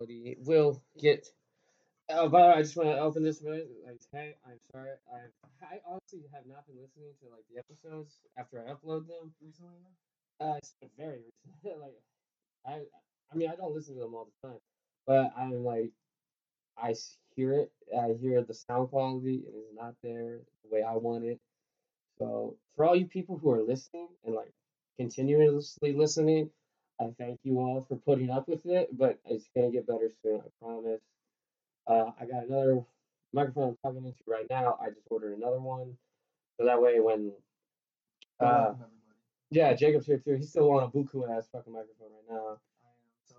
quality will get. Oh, by the way, I just want to open this with like, hey, I'm sorry. I I honestly have not been listening to like the episodes after I upload them. Recently? Uh, it's been very recent. like, I I mean, I don't listen to them all the time, but I'm like, I hear it. I hear the sound quality. It is not there the way I want it. So for all you people who are listening and like continuously listening, I thank you all for putting up with it. But it's gonna get better soon. I promise. Uh, I got another microphone I'm talking into right now. I just ordered another one, so that way when uh, yeah, Jacob's here too. He's still on a buku ass fucking microphone right now. I am so.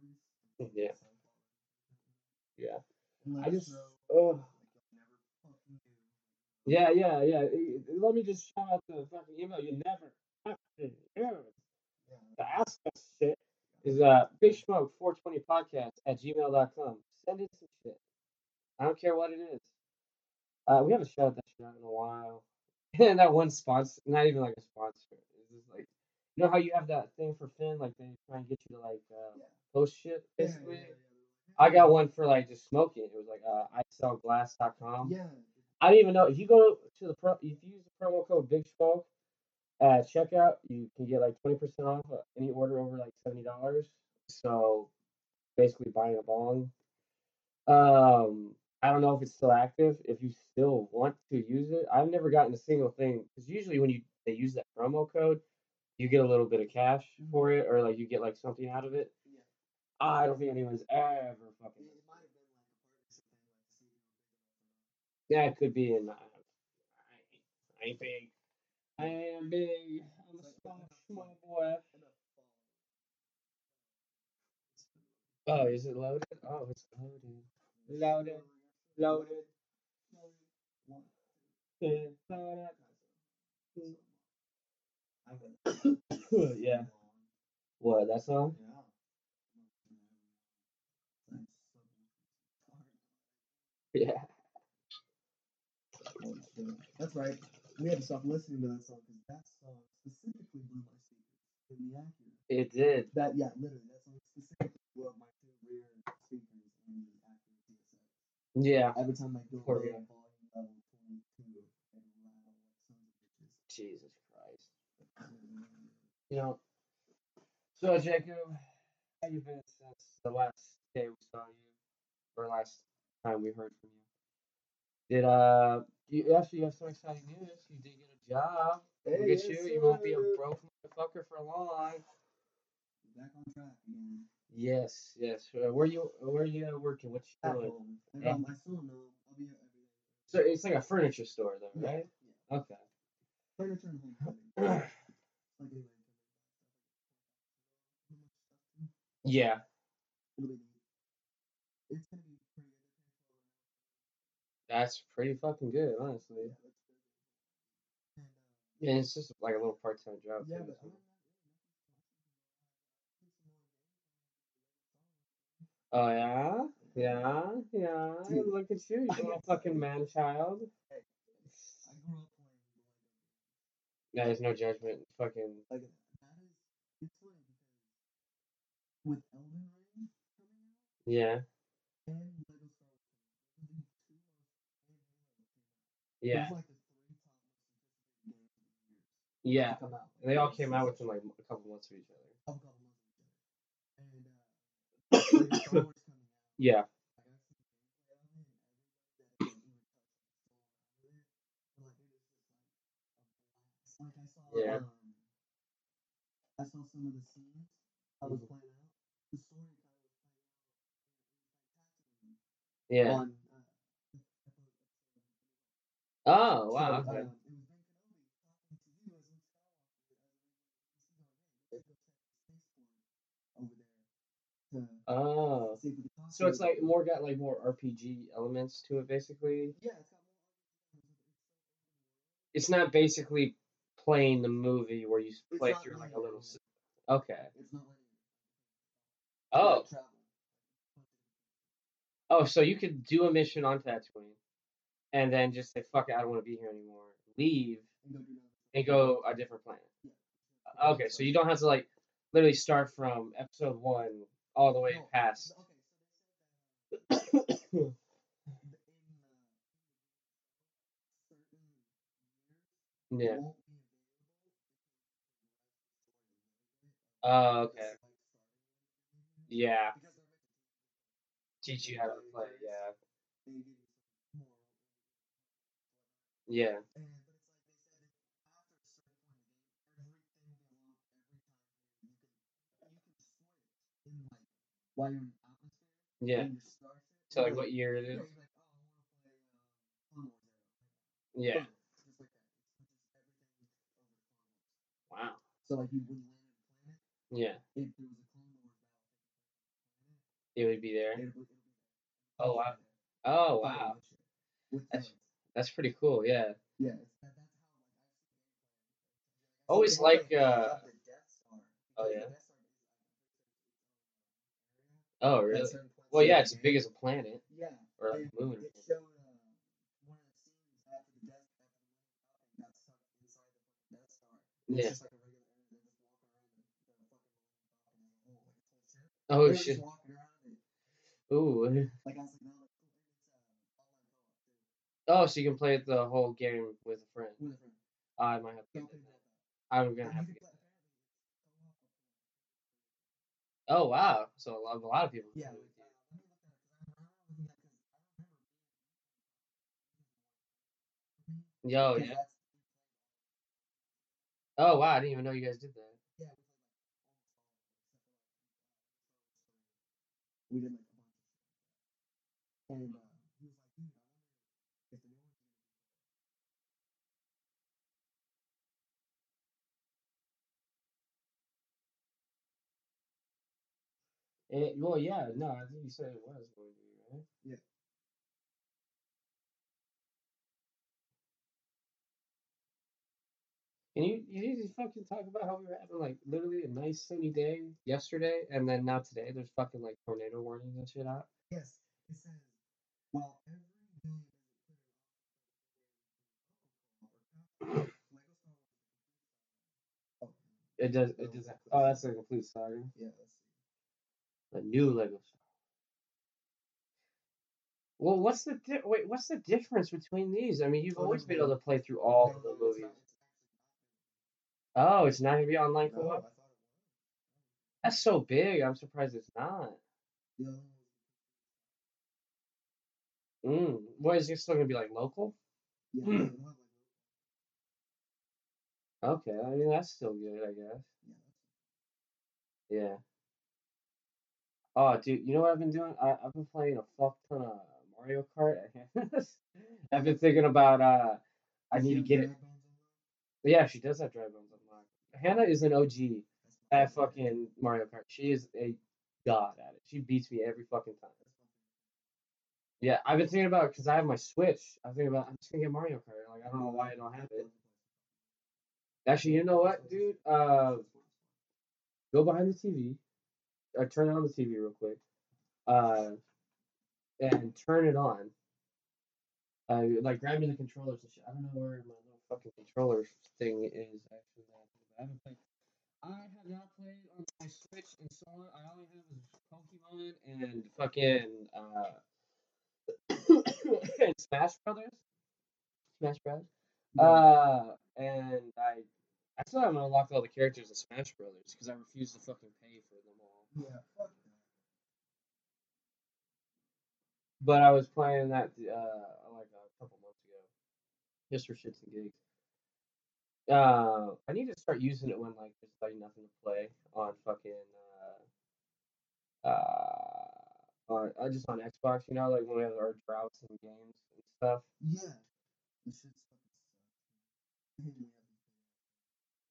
You know, kind of Yeah, yeah. I just oh like, you'll never fucking do. yeah, yeah, yeah. Let me just shout out the fucking email. You never Yeah. to ask us shit is uh big smoke 420 podcast at gmail.com. Send in some shit. I don't care what it is. Uh, we haven't shouted that shit out in a while. and that one sponsor, not even like a sponsor. It's just like, you know how you have that thing for Finn, like they try and get you to like uh, Yeah. post shit, basically. yeah, yeah, I got one for like just smoking. It was like uh, isellglass.com. Yeah. I don't even know if you go to the pro, if you use the promo code Big Smoke at checkout, you can get like twenty percent off of any order over like seventy dollars. So basically buying a bong. Um, I don't know if it's still active. If you still want to use it, I've never gotten a single thing because usually when you they use that promo code, you get a little bit of cash for it, or like you get like something out of it. Yeah. I don't think anyone's ever fucking. It, it might have been like a partnership thing, like to see if you were big enough or not. Yeah, it could be. And I, I ain't big. I am big. I'm a small, small boy. Oh, is it loaded? Oh, it's loaded. Loaded. Loaded. Yeah. Yeah. What? That song? Yeah. That's right. We had to stop listening to that song because that song specifically blew my speakers in the Acura. It did. That yeah, literally, that song specifically blew up my two rear speakers in the Acura TSX. Yeah. Every time I go Poor low volume level twenty two, and rattle like sons of bitches. Jesus Christ. You know. So Jacob, how you been since the last day we saw you, or last time we heard from you? Did uh you actually have some exciting news? You did get a job. Look at you. You won't be a broke motherfucker for long. Back on track again. Yes, yes. Uh, where you where you uh, working? What you doing? um, I still know. I'll be here every day. So it's like a furniture store, though, right? yeah. Okay. Furniture and home clothing. like anyway, yeah. it'll be neat. It's gonna be. That's pretty fucking good, honestly. Yeah, that's good. And Yeah, it's just like a little part time job. yeah, but so. other than that, really, nothing's Oh yeah, yeah, yeah. Dude, Look at you, you little fucking man child. I grew up playing Boy Yeah, there's no judgment. Fucking Like that is it's funny because with Elden Ring coming out yeah, and Lego Star Wars coming out, those are the two most and Halo came out. Yeah, like the three top most anticipated games of the years yeah. they all came out within like a couple months of each other. of a couple months of each other. And uh Lego Star Wars coming out. Yeah, Like I've seen gameplay of it and everybody that didn't even touch like the story around it. But like it is just like a blast. Like I saw Yeah. um I saw some of the scenes I was Mhm. playing out. The story kind of was playing out in, in Tatooine yeah. on uh, the episode episode Oh wow. um, Okay. it was Ben Kenobi talking to you as Luke Skywalker as a regular NPC going, hey, you should go check the spaceport over there to Oh, see if we can talk so it's like more got like more RPG elements to it, basically. yeah, it's got more RPG elements, but It's not basically playing the movie where you It's play through like a little. Okay. it's so open world. It's not linear. Oh, oh, so you could do a mission on Tatooine, and then just say "fuck it, I don't want to be here anymore," leave, And go do another and go a different planet. Uh, Okay, so you don't have to like literally start from episode one all the way past. Okay, so they said that yeah. in uh, Yeah. won't be available Oh, okay. it's like starting in the beginning. Yeah. Because they're meant to Teach you how to play. Yeah. They give you some more Yeah. And but it's like they said that after a certain point in the game, everything will unlock every time you you can you can switch in like while you're in atmosphere Yeah. in your starship. So like what year it is? oh, I want to play uh, Clone Wars era right now. Yeah. Boom, just like that. It switches everything over to Clone Wars. Wow. So like you when you landed a planet, Yeah. if there was a Clone Wars battle taking place on the planet, It would be there. it'll, it'll be there. Oh, wow. Oh wow. and shit with That's-. That's pretty cool. Yeah. Yeah, it's, that, that's how like I've seen gameplay. I've Always like, uh, of the Death Star. oh, yeah? The Death Star is, I'm pretty sure it's its own area. Oh really? Well, yeah, it's as big as a planet Yeah. or like a moon. or it something. showed one of the scenes after the death after the Millennium Falcon got sucked inside the fucking Death Star. And Yeah. It's like a regular area. They're just walking around the, the fucking Millennium Falcon as a whole, like its. Oh shit. Ooh. Like I was like, no, like, cool. And it's uh, online co-op too. Oh, so you can play the whole game with a friend. With a friend. I might have to. Don't Get pay that. that. I'm gonna have to get play, that. apparently it's co-op up to like Oh wow. So a lot, a lot of people. Yeah, play like, with you. let me look at it because I'm, I'm looking at because I remember being me Yo, yeah. Oh wow, I didn't even know you guys did that. yeah we played like almost all of them except for like uh, episode three. We did like a bunch of shit like that. And uh, he was like, dude, I wonder if the new one's gonna be cool. Eh, well, yeah. No, I think you said it was going to be right. Yeah. And you you need to fucking talk about how we were having like literally a nice sunny day yesterday, and then now today there's fucking like tornado warnings and shit out. Yes, it says while every game isn't clear enough for the game to be local co-op or custom, Lego Star Wars is a complete saga. Oh, It does. It does. Oh, that's a complete saga. Yeah, see. A new Lego. Well, what's the di- wait? What's the difference between these? I mean, you've always been able to play through all of the movies. Oh, it's not gonna be online. Co-op. That's so big. I'm surprised it's not. Mm. What is it still gonna be like local? yeah, Okay, I mean that's still good, I guess. Yeah. Oh, dude, you know what I've been doing? I, I've been playing a fuck ton of Mario Kart. I've been thinking about uh, I need to get it. unlocked? Yeah, she does have dry bones unlocked. Hannah is an OG at fucking Mario Kart. She is a god at it. She beats me every fucking time. That's my favorite. Yeah, I've been thinking about because I have my Switch. I'm thinking about I'm just gonna get Mario Kart. Like I don't know why I don't have it. love to play some Actually, you know what, dude? Uh, It's fun, it's go behind the TV, or turn on the TV real quick, uh, and turn it on. Uh, like grab me the controllers and shit. I don't know where my little fucking controller thing is actually. I haven't played. I have not played on my Switch and so long. I only have is Pokemon and fucking uh, and Smash Brothers. Smash Brothers. Uh, and I, I still haven't unlocked all the characters in Smash Brothers because I refuse to fucking pay for them all. Yeah, fuck that. But I was playing that uh like a couple months ago, just for shits and gigs. Uh, I need to start using it when like there's like nothing to play on fucking uh uh on uh, just on Xbox. You know, like when we have our droughts and games and stuff. Yeah. This shit's fucking sucks. man. I hate when we have these big ass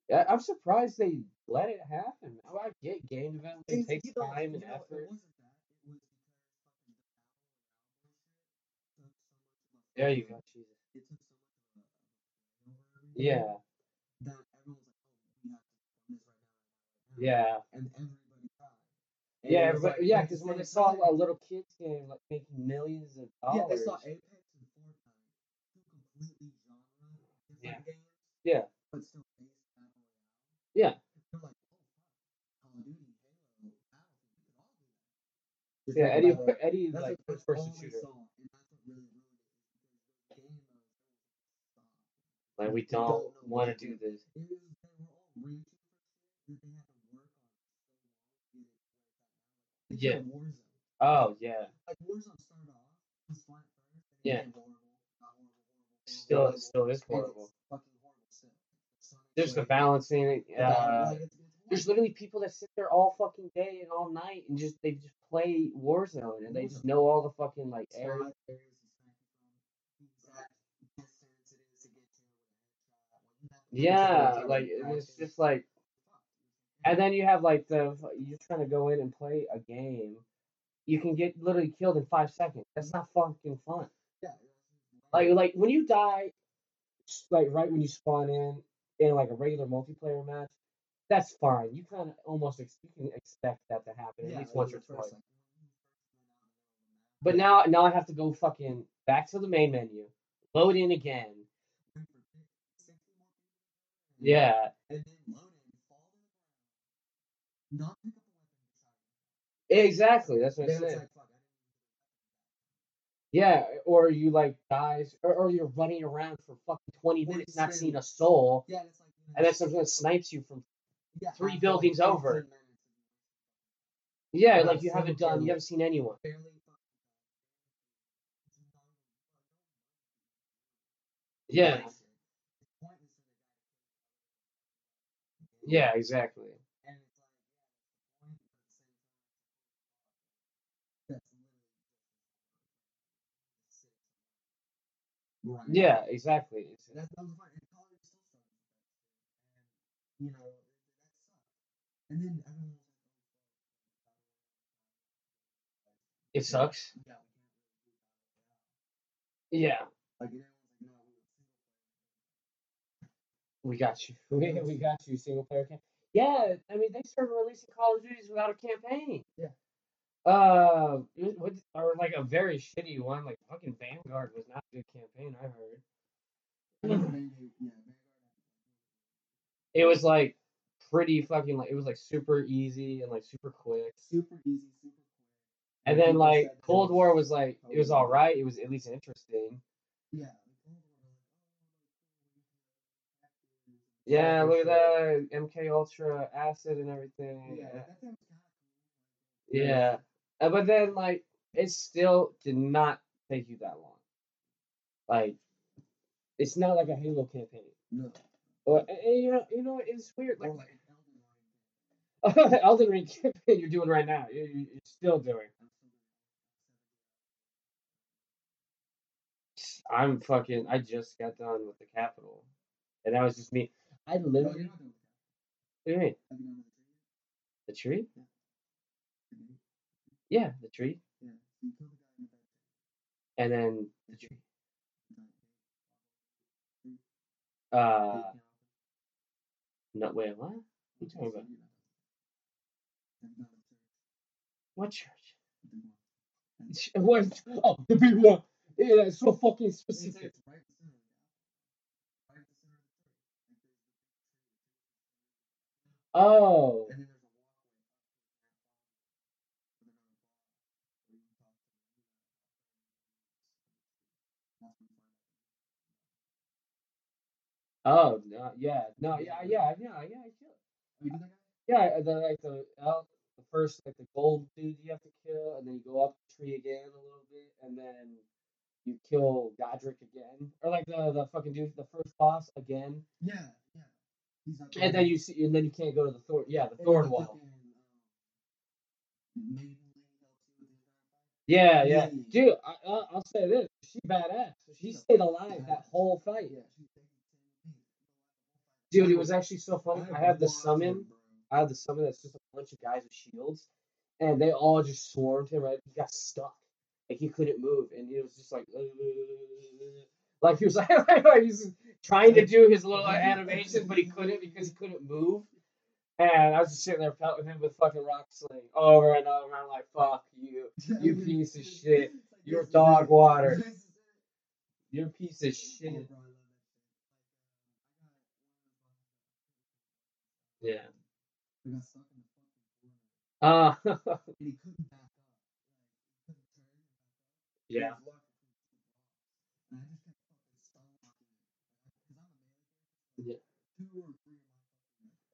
Yeah, I'm surprised they let it happen. Oh, I get game development It's- takes time and effort. It wasn't that. It was because fucking the battle royale bullshit took so much of a There you go, Jesus. It took so much of a, of a play over everything Yeah, that everyone was like, oh, we have to fund this right now, now, now. yeah. And everybody cried. And Yeah, everybody, like, yeah, but at the because when they saw a little kids game like making millions of dollars. Yeah, they saw Apex and Fortnite, two completely genre different Yeah. games. Yeah. But still based royale. Yeah. They're like, oh fuck, how You're Yeah, Eddie Eddie that's like first person shooter. saw, and that's what really ruined it. is because the game mode was Like we don't want to do this. It was they were all reaching for shit that they had to work on so long to get it to where it's at now. Like, think Yeah. Oh yeah. Like Warzone started off was fun at first, and Yeah. Still still is horrible. it's fucking horrible There's the balancing. Uh, like, it's, it's there's literally people that sit there all fucking day and all night and just they just play Warzone and they just know all the fucking like areas. areas he's sniping from, the exact distance it is to get to with a headshot. When you have to Yeah, like it in and it's just like and then you have like the you're trying to go in and play a game. You can get literally killed in five seconds. That's not fucking fun. yeah, Like like when you die, like right when you spawn in in like a regular multiplayer match, that's fine. You kind of almost ex- you can expect that to happen at least once or twice. But now now I have to go fucking back to the main menu, load in again. Yeah, and then load in, fall to the ground, not pick up a weapon beside you. exactly. That's what I'm saying. like, Yeah, or you like dies, or, or you're running around for fucking twenty minutes not seeing a soul. Yeah, it's like, you know, and then someone snipes you from. Yeah, three after, buildings over. 15 minutes of Yeah, like you haven't done, you haven't seen anyone. Yeah, It's pointless for the guy to kill you. yeah, exactly. And it's like, yeah, that's the point, but at the same time, it's a full spot. That's literally just a right. Yeah, exactly. That's that was fun. And Duty still struggles with that shit. And you know, th- th- that sucks. And then everyone was like, oh it sucks. Yeah, we can't really do battle royale. Yeah, Like everyone's like, no, we want single player. we got you. We, we got you. Single player camp. Yeah, I mean they started releasing Call of Duties without a campaign. Yeah. Uh, was- or like a very shitty one. Like fucking Vanguard was not a good campaign. I heard. I remember Vanguard, yeah, It was like pretty fucking like it was like super easy and like super quick. Super easy, super quick. And then like said that it Cold War was like it was all right. It was at least interesting. Yeah, like Cold War was like, oh, like, cool, we can have tactics and Yeah, look at that MK Ultra acid and everything. Yeah, that thing was kind of cool. like, Yeah. Uh, but then like it still did not take you that long. Like it's not like a Halo campaign. No. And, and, you know you know it's weird like, like Elden Ring campaign. Elden Ring campaign you're doing right now. You- you- You're still doing. I'm still doing I'm fucking. I just got done with the Capitol, and that was just me. I it. Oh, literally. you're not doing What do you mean? Have you done with The tree tree? yet? Have you? Yeah, the tree, Yeah. So you kill the guy in the bed. and then the tree. Uh. No, wait, what? What you talking about? Have you done with the church? What church? The big one. Ch- What? Oh, the big one. Yeah, that's so fucking specific. it's right in the center of the apple. Right in the center of the tree. Like there's the big tree, the tree is the center of the Oh, And then there's a walkway up to the grandfather, where you can talk to the, you know, up there in the woods. That's where you find out. Oh, no, yeah, no, yeah, yeah, yeah, yeah. I kill. You do that? Yeah, the like the el- the first like the gold dude you have to kill, and then you go up the tree again a little bit, and then you kill Godrick again, or like the the fucking dude, the first boss again, Yeah, yeah. He's and then you see, and then you can't go to the thorn, yeah, the thorn wall. um, maiden lady helps you with the entire fight. Yeah, Yeah, dude. I, I, I'll say this: she badass. She stayed alive that whole fight. Yeah, she's taking the same with me. Dude, it was actually so funny. I have the summon. I have the summon that's just a bunch of guys with shields, and they all just swarmed him. Right, he got stuck, like he couldn't move, and he was just like, like he was like, he was trying to do his little animation, but he couldn't because he couldn't move. And I was just sitting there pelting him with fucking rock sling over and over. I'm like, fuck you, you piece of shit. You're dog water. You're piece of shit. bro, I love that shit. Like, um, I got one of those bosses. Yeah. Got stuck in the fucking corner, Uh, and he couldn't back up. Yeah. locked between two blocks, and I just kept fucking it. Because I'm Yeah. two or three of my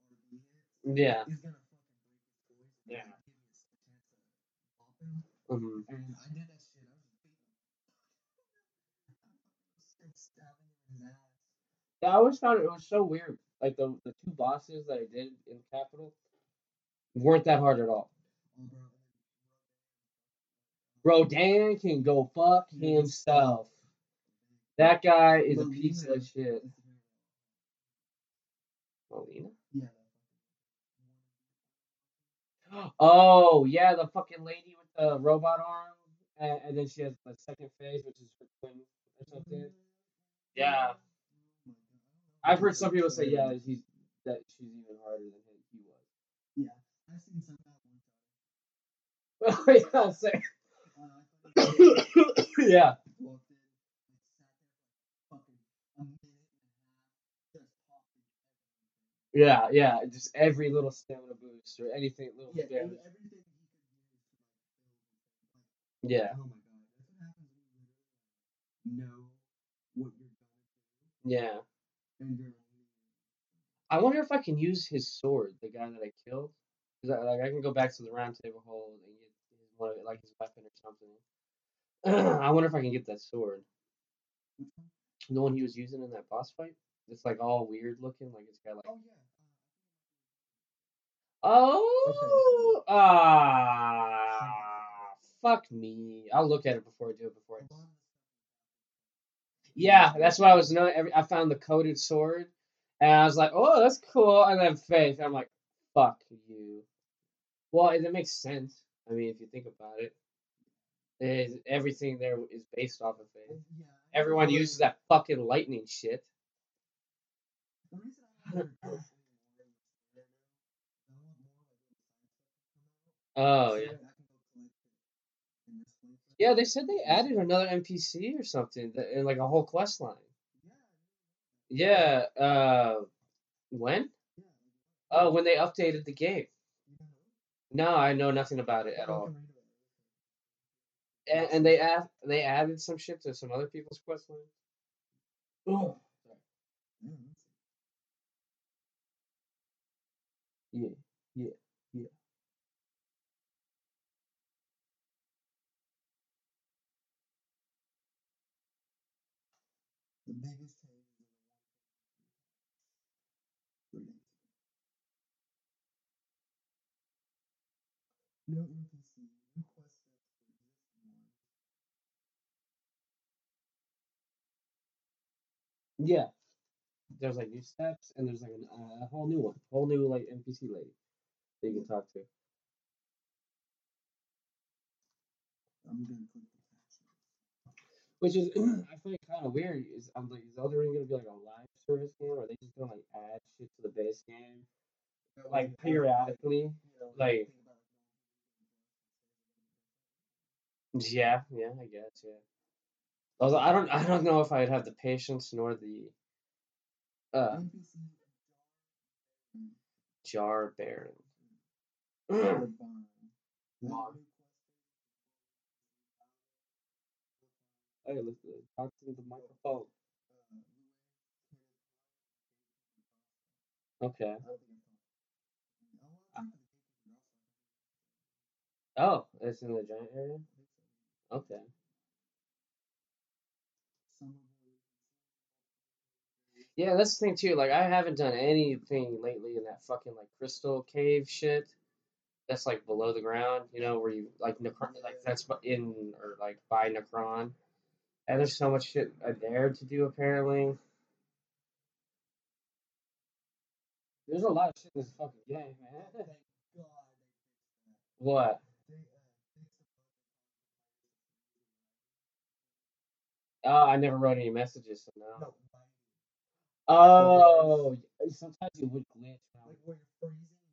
fucking hits Yeah. is gonna fucking break his and Yeah. give me a, chance to bop him. hmm And I did that shit. I was beating him. I was stabbing his ass. Yeah, I always it, it was so weird. Like the the two bosses that I did in Capital weren't that hard at all. Oh, bro. And then Radahn can go fuck himself. That guy is a piece of shit. Malenia? Oh, yeah. Oh yeah, the fucking lady with the robot arm, and, and then she has the second phase, which is her twin or something. Yeah. Oh my God, I don't know I've heard some people say, yeah, he's that she's even harder than he, he was. Yeah, I've seen some that one. Oh yeah, same. I thought he yeah. walked in, like sat there for like fucking a minute and a half, just popping everything. Yeah, yeah, just every little stamina boost or anything, little Yeah, damage. every, everything he could use to like build and thing. Like, Yeah, oh my god, that's what happens when you know what you're do yeah. And you're only. I wonder if I can use his sword, the guy that I killed. Cause I, like I can go back to the round table hold and get his one of like his weapon or something. I wonder if I can get that sword. The one he was using in that boss fight. It's like all weird looking, like it's got like Oh yeah. Uh, oh ah fuck me. I'll look at it before I do it before. I I, think a lot of the stuff. Yeah, that's what I was knowing. Every, I found the coded sword, and I was like, oh, that's cool. And then faith, I'm like, fuck you. Well, it, it makes sense. I mean, if you think about it, is everything there is based off of faith. Yeah. Everyone uses that fucking lightning shit. The reason I want to go more in the story now, I want more like little side stuff to come out. Oh yeah. that I can go collect it in this playthrough. Yeah, they said they added another NPC or something in like a whole quest line. Yeah. Yeah. Uh, when? didn't know that. Yeah. Oh, when they updated the game. No, I know nothing about it at all. about it. And, and they add they added some shit to some other people's quest lines. Oh, Yeah, let's see. yeah, yeah, yeah. The biggest change is in the one No NPC, quest steps for existing ones. Yeah. There's like new steps, and there's like an, uh, a whole new one, whole new like NPC lady that you can talk to. I'm gonna click the captions. Which is, I find kind of weird. Is I'm like, is Elden Ring gonna be like a live service game, or are they just gonna like add shit to the base game, like periodically? like- think about, like, Yeah, yeah, I guess, yeah. Although I don't, I don't know if I'd have the patience nor the uh Jar-Bairn. or Bond. That Bond. new quest Hey, uh, talk to the microphone. Lue, Kenneth, Clark, Gatekeeper, Crossfire. Okay. I don't think I've talked. I want to Gatekeeper, Crossfire. Oh, it's in the giant area. I think so. Okay. Some of the Yeah, that's the thing too. Like, I haven't done anything lately in that fucking like crystal cave shit. That's like below the ground, you know, where you like Nokron, like that's in or like by Nokron. And there's so much shit uh, there to do apparently. There's a lot of shit in this fucking game, man. Thank God they fixed that. What? They uh, fixed the bug that caused the pirates to freeze and Oh, I never wrote any messages, so no. No. Oh, sometimes it would glitch. man. Like where you're freezing and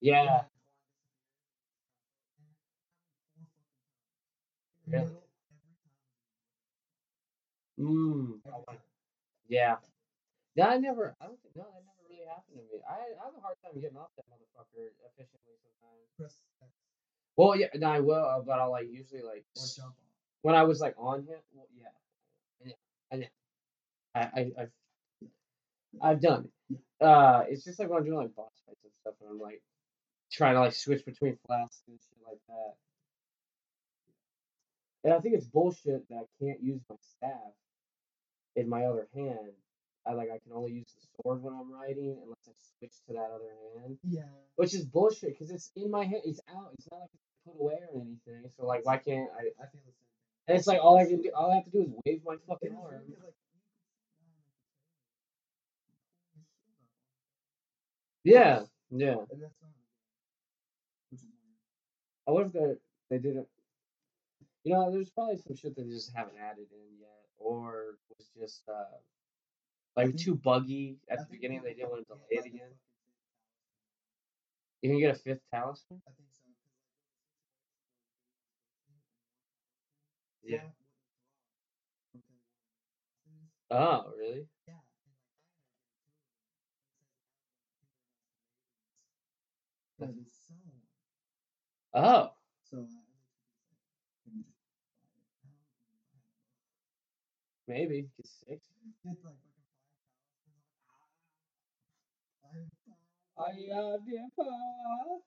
you're Yeah. floating. and then Really? Mm. In the middle, I every time. wanna- Every time. Yeah. No, I never. I don't think. No, that never really happened to me. I, I have a hard time getting off that motherfucker efficiently sometimes. Well, yeah, no, I will, uh, but I'll like usually like. or jump. When I was like on him. Well, yeah, I I. I, I I've I've done it. Uh, it's just like when I'm doing like boss fights and stuff, and I'm like trying to like switch between flasks and shit like that. And I think it's bullshit that I can't use my staff in my other hand. I like I can only use the sword when I'm writing unless I switch to that other hand, Yeah. which is bullshit because it's in my hand. It's out. It's not like it's put away or anything. So like, why can't I? I feel the same. And it's like all I can do. All I have to do is wave my fucking And it's weird arm. 'cause, like, you could see down, like, the trailer, pulling his shield up on his face. Yeah, yeah. And that's not which is weird. I wonder if they they didn't. You know, there's probably some shit they just haven't added in yet, or was just uh like too buggy at the beginning. They didn't want to delay it again. You can get a fifth talisman. I think so. 'cause, like, Yeah. there was a situation where Gabe was bursting, and one Oh, time I was like, really? yeah, and like I ended up getting two of them. And it says now that the fingernails are ratings. But it's so Oh, so uh, I can you just buy it out and buy them? maybe get six. Get like fucking five talismans. I'm like, ah, I yeah, uh,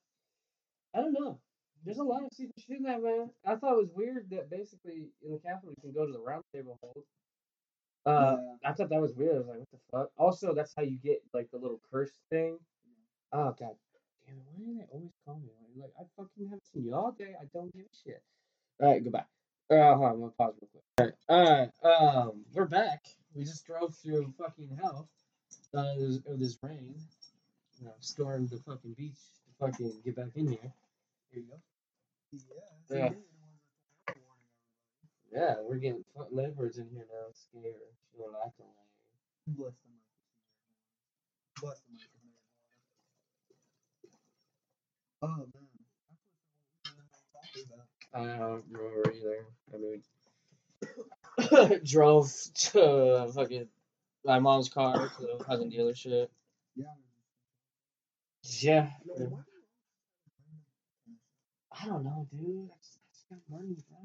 I don't know. There's a lot of secret shit in that man. I thought it was weird that basically in the capital you can go to the round table hold. Uh, Yeah. I thought that was weird. I was like, what the fuck? Also, that's how you get like the little curse thing. Oh god damn it! Why do they always call me? Like, I fucking haven't seen you all day. I don't give a shit. All right, goodbye. Uh, hold on, I'm gonna pause real quick. All right, all right. Um, we're back. We just drove through fucking hell. Uh, it was, it was rain. You know, stormed the fucking beach to fucking get back in here. Here you go. Yeah. yeah. it was a tornado warning, everybody. Yeah, we're getting leopards in here now. Scary. She don't like the. Bless. Bless. Oh man. I put some what we were talking about. I don't remember either. I mean, drove to uh, fucking my mom's car to the fucking dealership. Yeah. Yeah. Yeah. I don't know, dude. I just, I just got money, bro.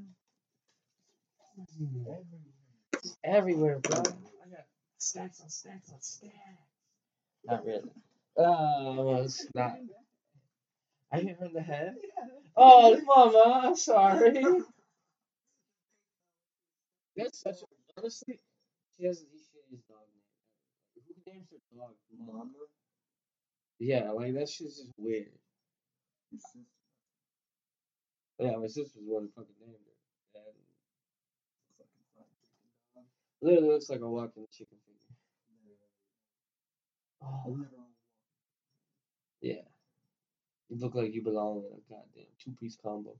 It's everywhere, bro. I got stacks on stacks on stacks. Not really. Uh, it's not. I hit her in the head. Oh, mama, I'm sorry. That's such a, honestly, she has the shittiest dog name. Who names her dog? Mama. Yeah, like that shit's just weird. Yeah, my sister's one fucking named her. And Fucking chicken dog. literally looks like a walking chicken finger. Oh, yeah. You look like you belong in a goddamn two piece combo.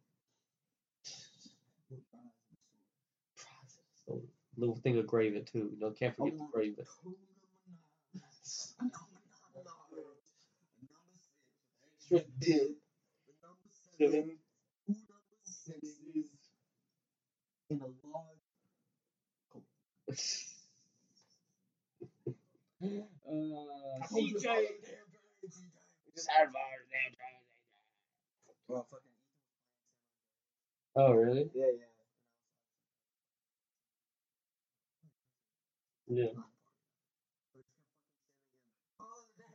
So, little thing of gravy too. You know, can't forget the gravy. Dip. dip. Seven. Seven. Who number six is in a log. uh, CJ. CJ. Just had Mars Well, fucking Oh, really? yeah, yeah.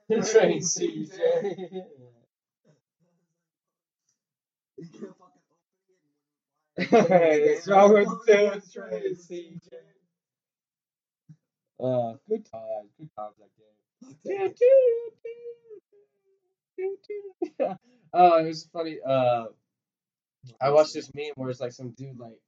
Yeah. Train CJ. You can't fucking open it. Hey, it's wrong with the train CJ. Uh, good times, good times that game. Oh, it was funny. Uh, I watched this meme where it's like some dude like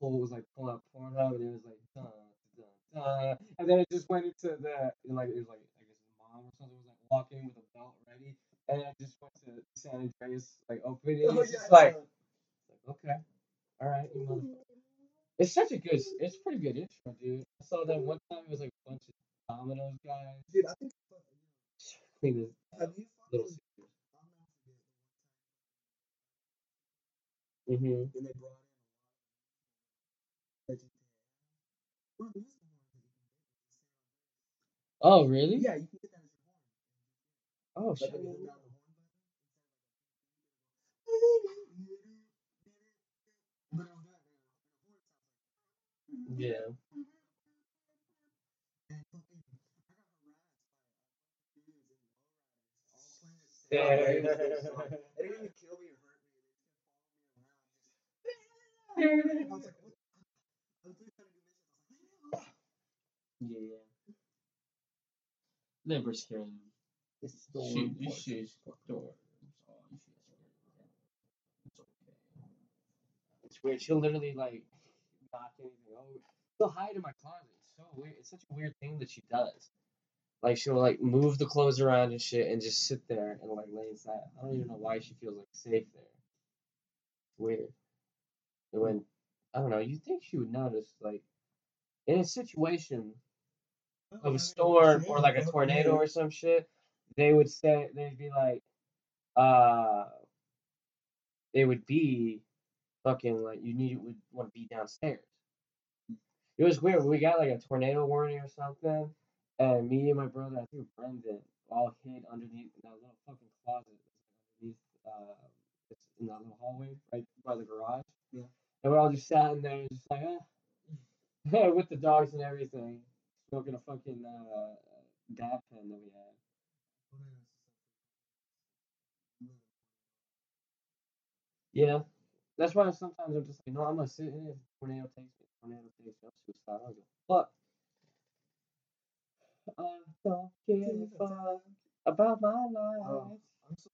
pull was like pulling up Pornhub and it was like dun, dun, dun, and then it just went into the and, like it was like I guess his mom or something was like walking with a belt ready, and it just went to San Andreas like opening. Oh, it's yeah, just like, like okay, all right, you motherfucker. It's such a good, it's a pretty good intro, dude. I saw that one time it was like a bunch of Domino's guys Dude, I think. cleaning Have you little fucking? secrets. I'm gonna forget Mm-hmm. when they brought in a lot of vegetarian. Bro, this is the one that you can get with the San Andreas. Oh, really? Yeah, you can get that as your horn. Oh, shit. when you hold down the horn button, instead of like a but it'll do it in a- in a horn sounds Yeah. And fucking, I got harassed by a bunch of dudes in lowriders all playing the same song. It didn't even kill me or hurt me. They just kept following me around. Just, I was like, what? I was just trying to do missions. I was like, Yeah. Never scared him. this the She, one you part. should door. It's. It's weird. She'll literally like knock anything over. She'll hide in my closet. It's so weird. It's such a weird thing that she does. Like she'll like move the clothes around and shit and just sit there and like lay inside. I don't even know why she feels like safe there. It's weird. And when I don't know, you think she would notice like in a situation of a storm or like a tornado or some shit, they would say they'd be like, uh, they would be fucking like you need would want to be downstairs. It was weird. We got like a tornado warning or something, and me and my brother, I think Brendan, all hid underneath that little fucking closet underneath, uh, it's in that little hallway right by the garage. Yeah. And we're all just sat in there, just like, ah, with the dogs and everything, smoking a fucking uh, dab pen that we had. Yeah. That's why sometimes I'm just like, no, I'm gonna sit in it. Tornado takes me, tornado takes me, I'm suicide. I don't give. I don't give a fuck about my oh, life. Oh, so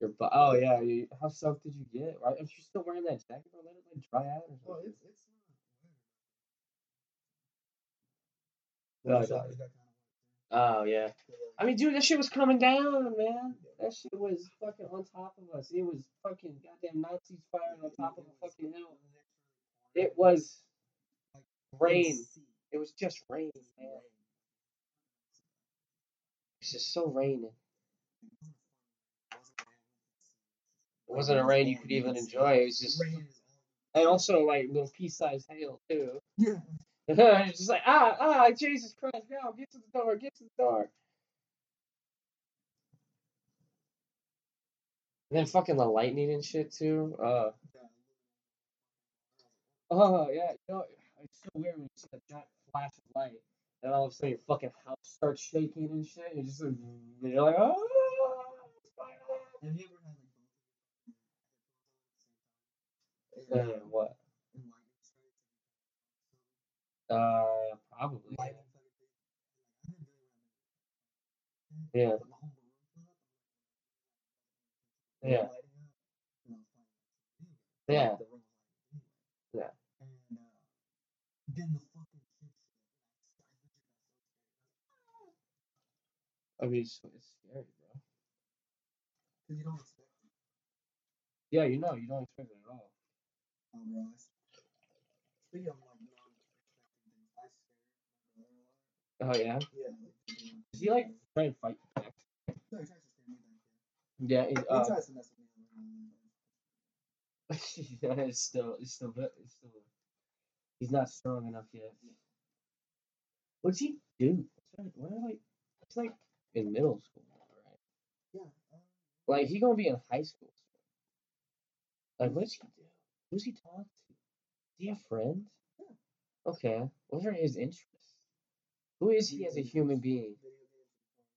Your bu- oh yeah, you, how soaked did you get? Right? If you're still wearing that jacket, bro, let it like dry out or Well, it's it's not. Oh, Well, yeah. somebody's got kind of Oh yeah. I mean, dude, that shit was coming down, man. That shit was fucking on top of us. It was fucking goddamn Nazis firing on top of a fucking hill. It was rain. It was just rain, man. It's just so raining. It wasn't a rain you could even enjoy. It was just, and also like little pea-sized hail too. Yeah. it's just like ah ah Jesus Christ, Now get to the door, get to the door. And then fucking the lightning and shit too. Uh, oh yeah, you know it's so weird when you see that giant flash of light, and all of a sudden your fucking house starts shaking and shit. And you're just like, you're like oh. Have you ever had like both of your Uh, what? and lightning strikes? Uh, probably. Lightning fucking thing. Like, I've been doing what Yeah. Put my whole room full up. Yeah. Lighting up, and I was playing like some video Yeah. The room was lighting anyway. Yeah. And uh, then the fucking shit. I, I legit got so scared. I mean, it's, it's scary, bro. Because you don't expect it. Yeah, you know, you don't expect it at all. Oh, bro. Speaking of like non-expecting things, I scare my brother a lot. Oh yeah. Yeah. Like, you he like try and fight back? No, he tries to scare me back. Yeah. Yeah. uh, he tries to mess with me. every now and then. yeah, it's still, it's still, it's still. He's not strong enough yet. What's he do? What's What are like? It's like in middle school, now, right? Yeah. Um, Like he gonna be in high school. Like, what does he do? Who's he talk to? Do he have friends? Yeah. Okay. What are his interests? Who is he as a human being? Video games and porn.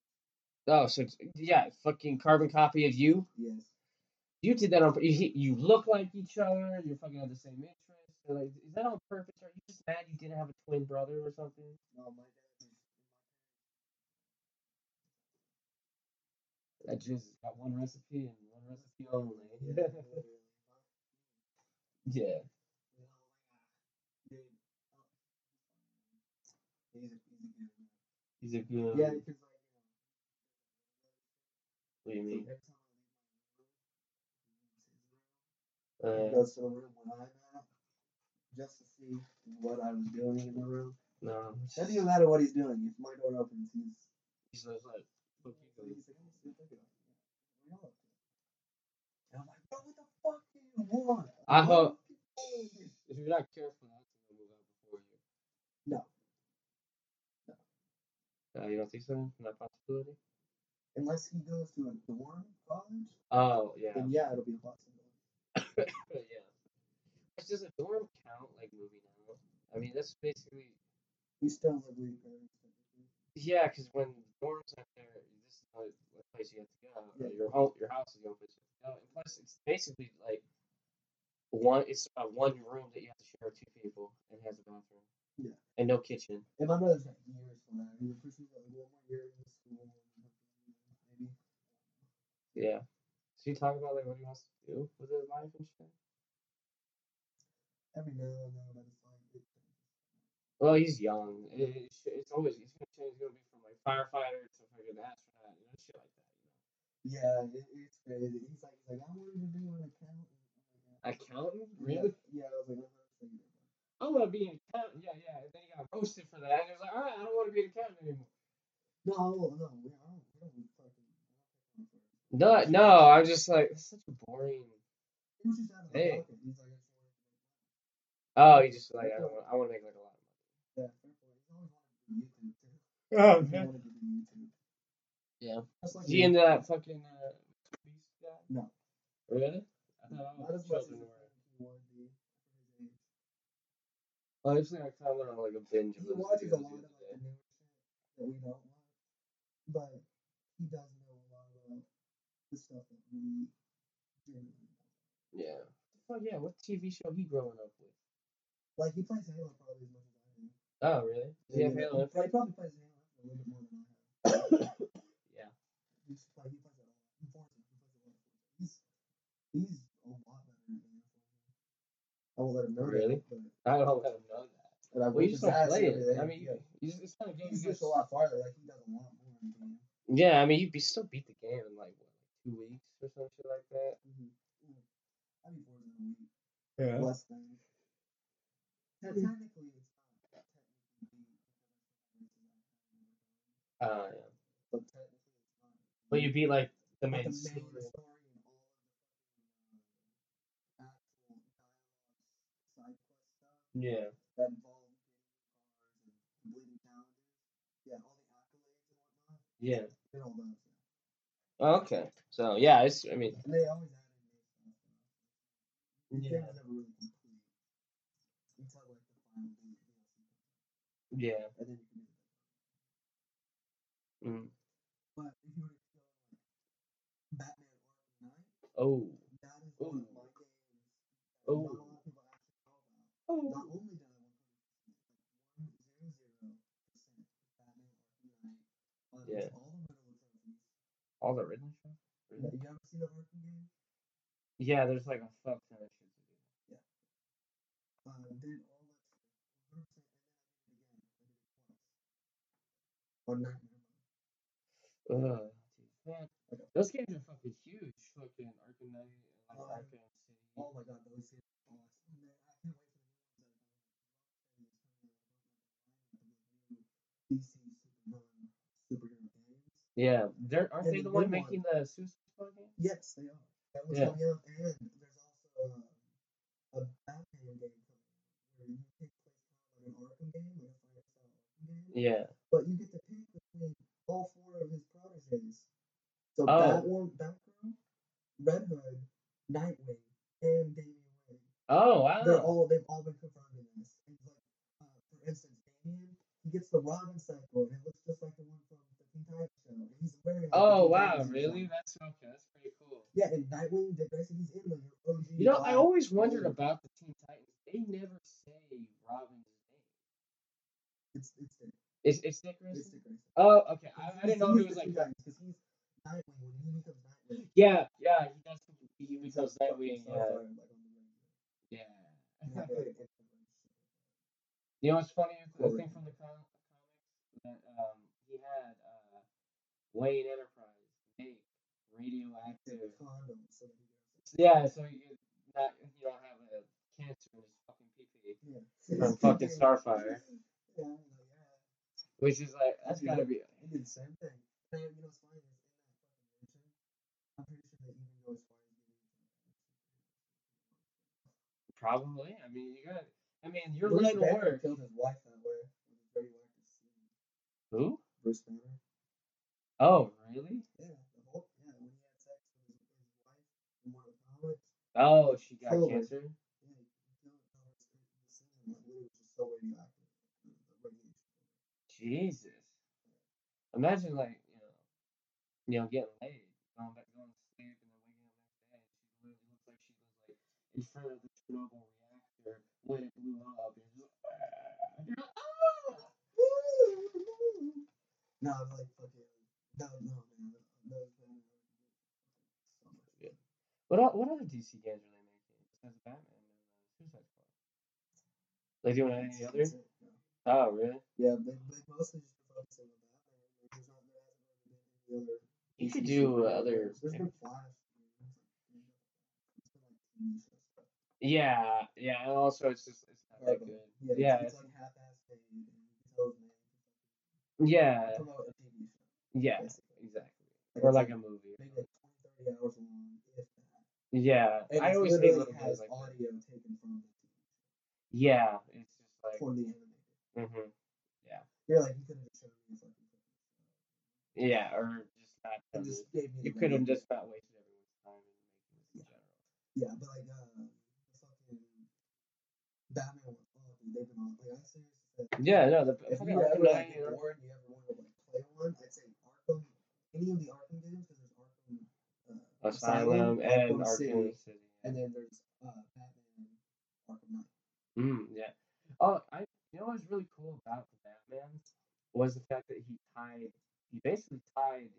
Oh, so yeah, fucking carbon copy of you. Yes. You did that on. You you look like each other. You fucking have the same interests. So, like, is that on purpose? Are you just mad you didn't have a twin brother or something? No, my dad. That just got one recipe and one recipe only. Yeah, yeah. You know, like, uh, dude. Oh, he's a, good man. He's a good. Yeah, because What do you mean? so every time I leave my room, he Uh, goes to the room where I'm at just to see what I was doing in the room. no. it's Doesn't even matter what he's doing. If my door opens, he's He's like, look, you go. he's like, "Let me look at him." Y'all up to? And I'm like, bro, what the fuck do you want? I hope- do people do this?" If you're not careful, that's gonna move out before you. No, Uh, you don't think so? Not possibility. Unless he goes to a dorm college, Oh yeah. then yeah, it'll be a possibility. yeah. It's does a dorm count like moving out? I mean, that's basically You still live with parents. yeah, because when the dorms aren't there, this is the only place you have to go. Yeah. Your home, your house is the only place you have to go. And plus, it's basically like one. It's a one room that you have to share with two people and has a bathroom. Yeah. And no kitchen. And my brother's got years for that. He would push me one more year in school. Yeah. So you talk about like what he wants to do with his life and shit. Every now and then, but it's like it changes. Well, he's young. It, it, it's always he's gonna change. He's gonna be from like firefighter to fucking astronaut, you know, shit like that. You Yeah, it, it's crazy. He's like, he's like, I wanted to be an accountant. know. Accountant? Really? Yeah, I was like, I'm not saying that. I want to be an accountant. Yeah, yeah. And then he got roasted for that. And he was like, all right, I don't want to be an accountant anymore. No, I no, we, don't, we don't fucking. I don't pick on No, no. I'm just like it's such a boring. He was just out of the Hey. He's just wanted to make money. Oh, he just like I don't want. I want to make like a lot of money. Yeah. He's always wanted to do YouTube too. Oh, He wanted to do YouTube. Yeah. Like he into that fucking uh, beast guy? No. Really? I thought all Not the as much as children were. wanted to be for his age. Honestly, I kind of went on like a binge of He watches a lot of like the newer shit that we don't watch, but he does know a lot about the stuff that we genuinely don't. Yeah. Fuck yeah! What TV show he growing up with? Like he plays Halo probably as much as I do. Oh, really? Does he have Halo he, Infinite? he probably plays Halo a little bit more than I have. Yeah. He just play, he plays it a lot. He plays it a lot. He's he's a lot better than me. I won't let him know Really? that. But, I don't let him know that. and I Well, you just don't play it. I mean, yeah. you just, it's kind of game. he's you just a lot farther. Like he does a lot more in the game. Yeah, I mean, you be still beat the game in like what, like two weeks or some shit like that. Mm-hmm. I beat Forza in a week. Yeah. Less than. Te- technically, it's not technically beat because I still have races I haven't Uh, yeah. But technically, it's not. But you beat like the main the story. main story and all of the actual dialogue, side quest stuff Yeah. that involve getting cars and completing challenges. Yeah, all the accolades and whatnot. Yeah. It all does. Oh, okay. So yeah, it's. I mean, And they always add in new stuff. though. The Yeah. game is never really complete until like the final D- DLC comes out, yeah. and then you can do the Mm. But if you were to go Batman Arkham Knight, Oh. that is one of my games Oh. not a lot of people actually know about. Oh. Not only did I 100% like one zero zero percent Batman Arkham Knight on Yeah. all the Riddler trophies. All the Riddler stuff. Yeah, you ever seen Arkham? Yeah, there's like a fuck ton of shit to do. Uh, did all that shit 100 percent, and then I did it again. I did it twice on Nightmare Mode. Ugh. Man, those games are fucking huge. Fucking Arkham Knight and like Um, Arkham City. Oh my god, those games are awesome. Man, I can't wait for the new ones that are coming out. Rocksteady is coming out with like a lineup of those new DC superhero, superhero games. Yeah, they're aren't And they the the one making the Suicide Yes, they are. That one's Yeah. coming out, and there's also uh, a Batman game coming out where you kind of like an Arkham game, like a style Arkham game, Yeah. but you get to pick between all four of his proteges. So Oh. Batwoman, Batgirl, Red Hood, Nightwing, and Damian Wayne. Oh wow. They're all they've all been confirmed in this. And like, uh, for instance, Damian, he gets the Robin cycle, and it looks just like the one from the Teen Titans show. Oh wow, really? That's okay. That's pretty cool. Yeah, and Nightwing, he's in the OG. You know, I always wondered about the Teen Titans. They never say Robin's name. It's it's Dick. Is it's Dick It's Grayson? Dick Grayson. Oh, okay. I, I didn't know it was like. Because he's Nightwing when he becomes Nightwing. Yeah, yeah. He does. He becomes Nightwing. Yeah. Starfire, like on the Ranger. Yeah. And I feel like it's super fun. You know what's funny? The thing from the com- comics that um he had Wayne Enterprise make radioactive. Condom, so that he gets Yeah, so you not you don't have a cancer in fucking pee, Yeah. From fucking Starfire. Yeah, yeah. which is like that's gotta be. Did the same thing. And you know what's funny is in that fucking mission, I'm pretty sure they even go as far as giving each other Probably. I mean, you got. I mean, your Bruce Banner work. killed his wife that way with his radioactive semen. Who? Bruce Banner. Oh, really? Yeah, the Hulk. Yeah, when he had sex with his, his wife in one of the comics. Oh, she got cancer. Yeah, he killed her. so radioactive. The radiation. Jesus. Imagine like you know, you know, getting laid, going back, going to sleep, and then waking up next day, and she literally looks like she was like in front of the Chernobyl reactor when it blew up, and just "Ah," like, "Ah!" No, I'm like fucking. No, no, man. Those Batman so much Yeah. What what other DC games are they making besides Batman and uh, Suicide Squad? Like doing any That's- other? it, no. Oh really? Yeah, they, they mostly just focus on Batman. Like, there's not, there hasn't really been any other. You could do other. games. There's been Flash. games, like, there's been, it's been like TV show stuff. Yeah, yeah, and also it's just it's not that good. Yeah, Yeah, it's, it's it's- like half-assed and you can tell it's made Yeah, promote a TV show. Yeah, basically. exactly. Like, Or like a movie. maybe like 20, 30 hours long, if that. Yeah, And I always hate little has like that. audio taken from the TV show Yeah, it's just like. for the animated. hmm Yeah. You're like, you could have just shown me fucking. Yeah, or just not. And just gave me You could have just not wasted everyone's time in making this in general. Yeah, but like, uh, the fucking Batman dude, they've been on. Like, I seriously. Yeah, no, the If you ever like bored and you ever want to like play one, I'd say. Any of the Arkham games, because there's Arkham uh, Asylum and Arkham Arkham City, City. and then there's uh, Batman Arkham Knight. Mm, yeah. Oh, I. You know what was really cool about the Batman was the fact that he tied. He basically tied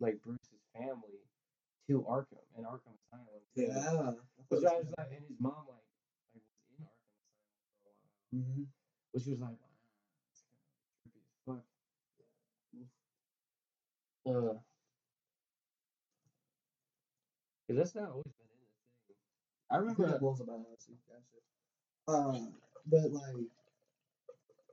like Bruce's family to Arkham and Arkham Asylum. too. Yeah. Which I was like, and his mom like like was in Arkham Asylum for a while, Mm-hmm. which was like, wow, that's kind of trippy as fuck. Uh, cause that's not always been in the thing. I I remember. that was about us. That shit. Um, but like,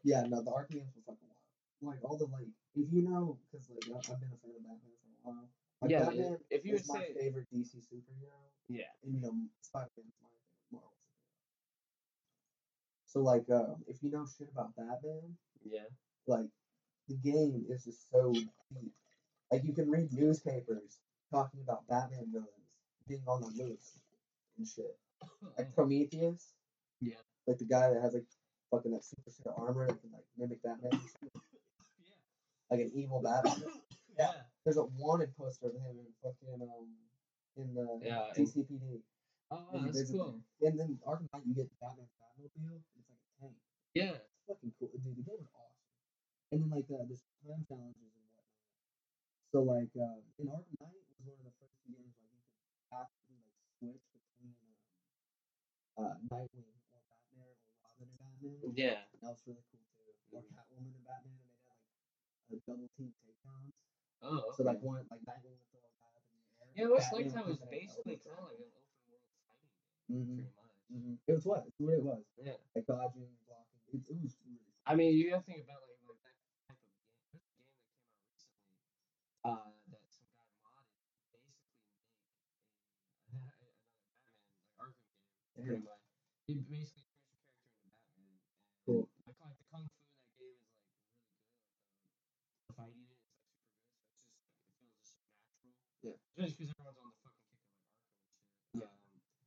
yeah, no, the Arkham games were fucking wild. Like all the like, if you know, because like I- I've been a fan of Batman for a while. Like Yeah, Batman if you is would my say- favorite DC superhero, Yeah. and you know, Spider Man is my favorite Marvel superhero. So like, uh, if you know shit about Batman, Yeah. like the game is just so deep. Like you can read newspapers talking about Batman villains being on the loose and shit. Like Prometheus. Yeah. Like the guy that has like fucking that super of armor that can like mimic Batman. shit. Yeah. Like an evil Batman. Yeah. There's a wanted poster of him in fucking um in the Yeah, GCPD. Oh, that's visit cool. And then Arkham Knight you get Batman's Batmobile. It's like a tank. Yeah. It's fucking cool, dude. The game is awesome. And then like uh, there's time challenges. So like uh, in Arkham Knight was one of the first games like you could actively like switch between um, uh, Nightwing or Batman or Robin and Batman. Yeah. That was really cool too. Or Mhm. Catwoman and Batman, and they had like a double team takedowns. Oh. So like one like Nightwing would throw a guy up in the air. Yeah, West Batman Lake Town was come in and basically kind of like an open world fighting game, Mhm. pretty much. Mhm. It was what? It's what it was. Yeah. Like dodging, blocking. It, it was really. Fun. I mean, you got to think about like like that type of game. There's a game that came out recently, uh, that some guy modded, basically make a, another Batman like Arkham game, pretty much. He basically turns your character into Batman. And Cool. Like, like the kung fu in that game is like really good. Like the, the fighting in it is like super good. So it's just like it feels just natural. Yeah. Just because everyone's on the fucking kick of like Arkham and shit.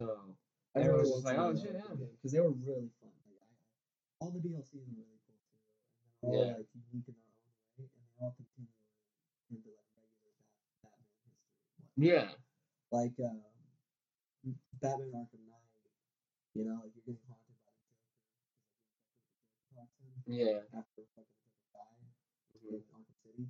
Yeah. Um, so I Everyone really was just like, "Oh, shit, yeah." because they were really fun. Like I, all the DLCs were really cool too, and they're all Yeah. like unique in their own way, and they all continue into like regular Bat- Batman history. and whatnot. Yeah. Like um, Batman Arkham Knight, you know, like you're getting haunted by the Joker, because like you're infected with the Joker toxin Yeah. after fucking the died Mhm. in Arkham City,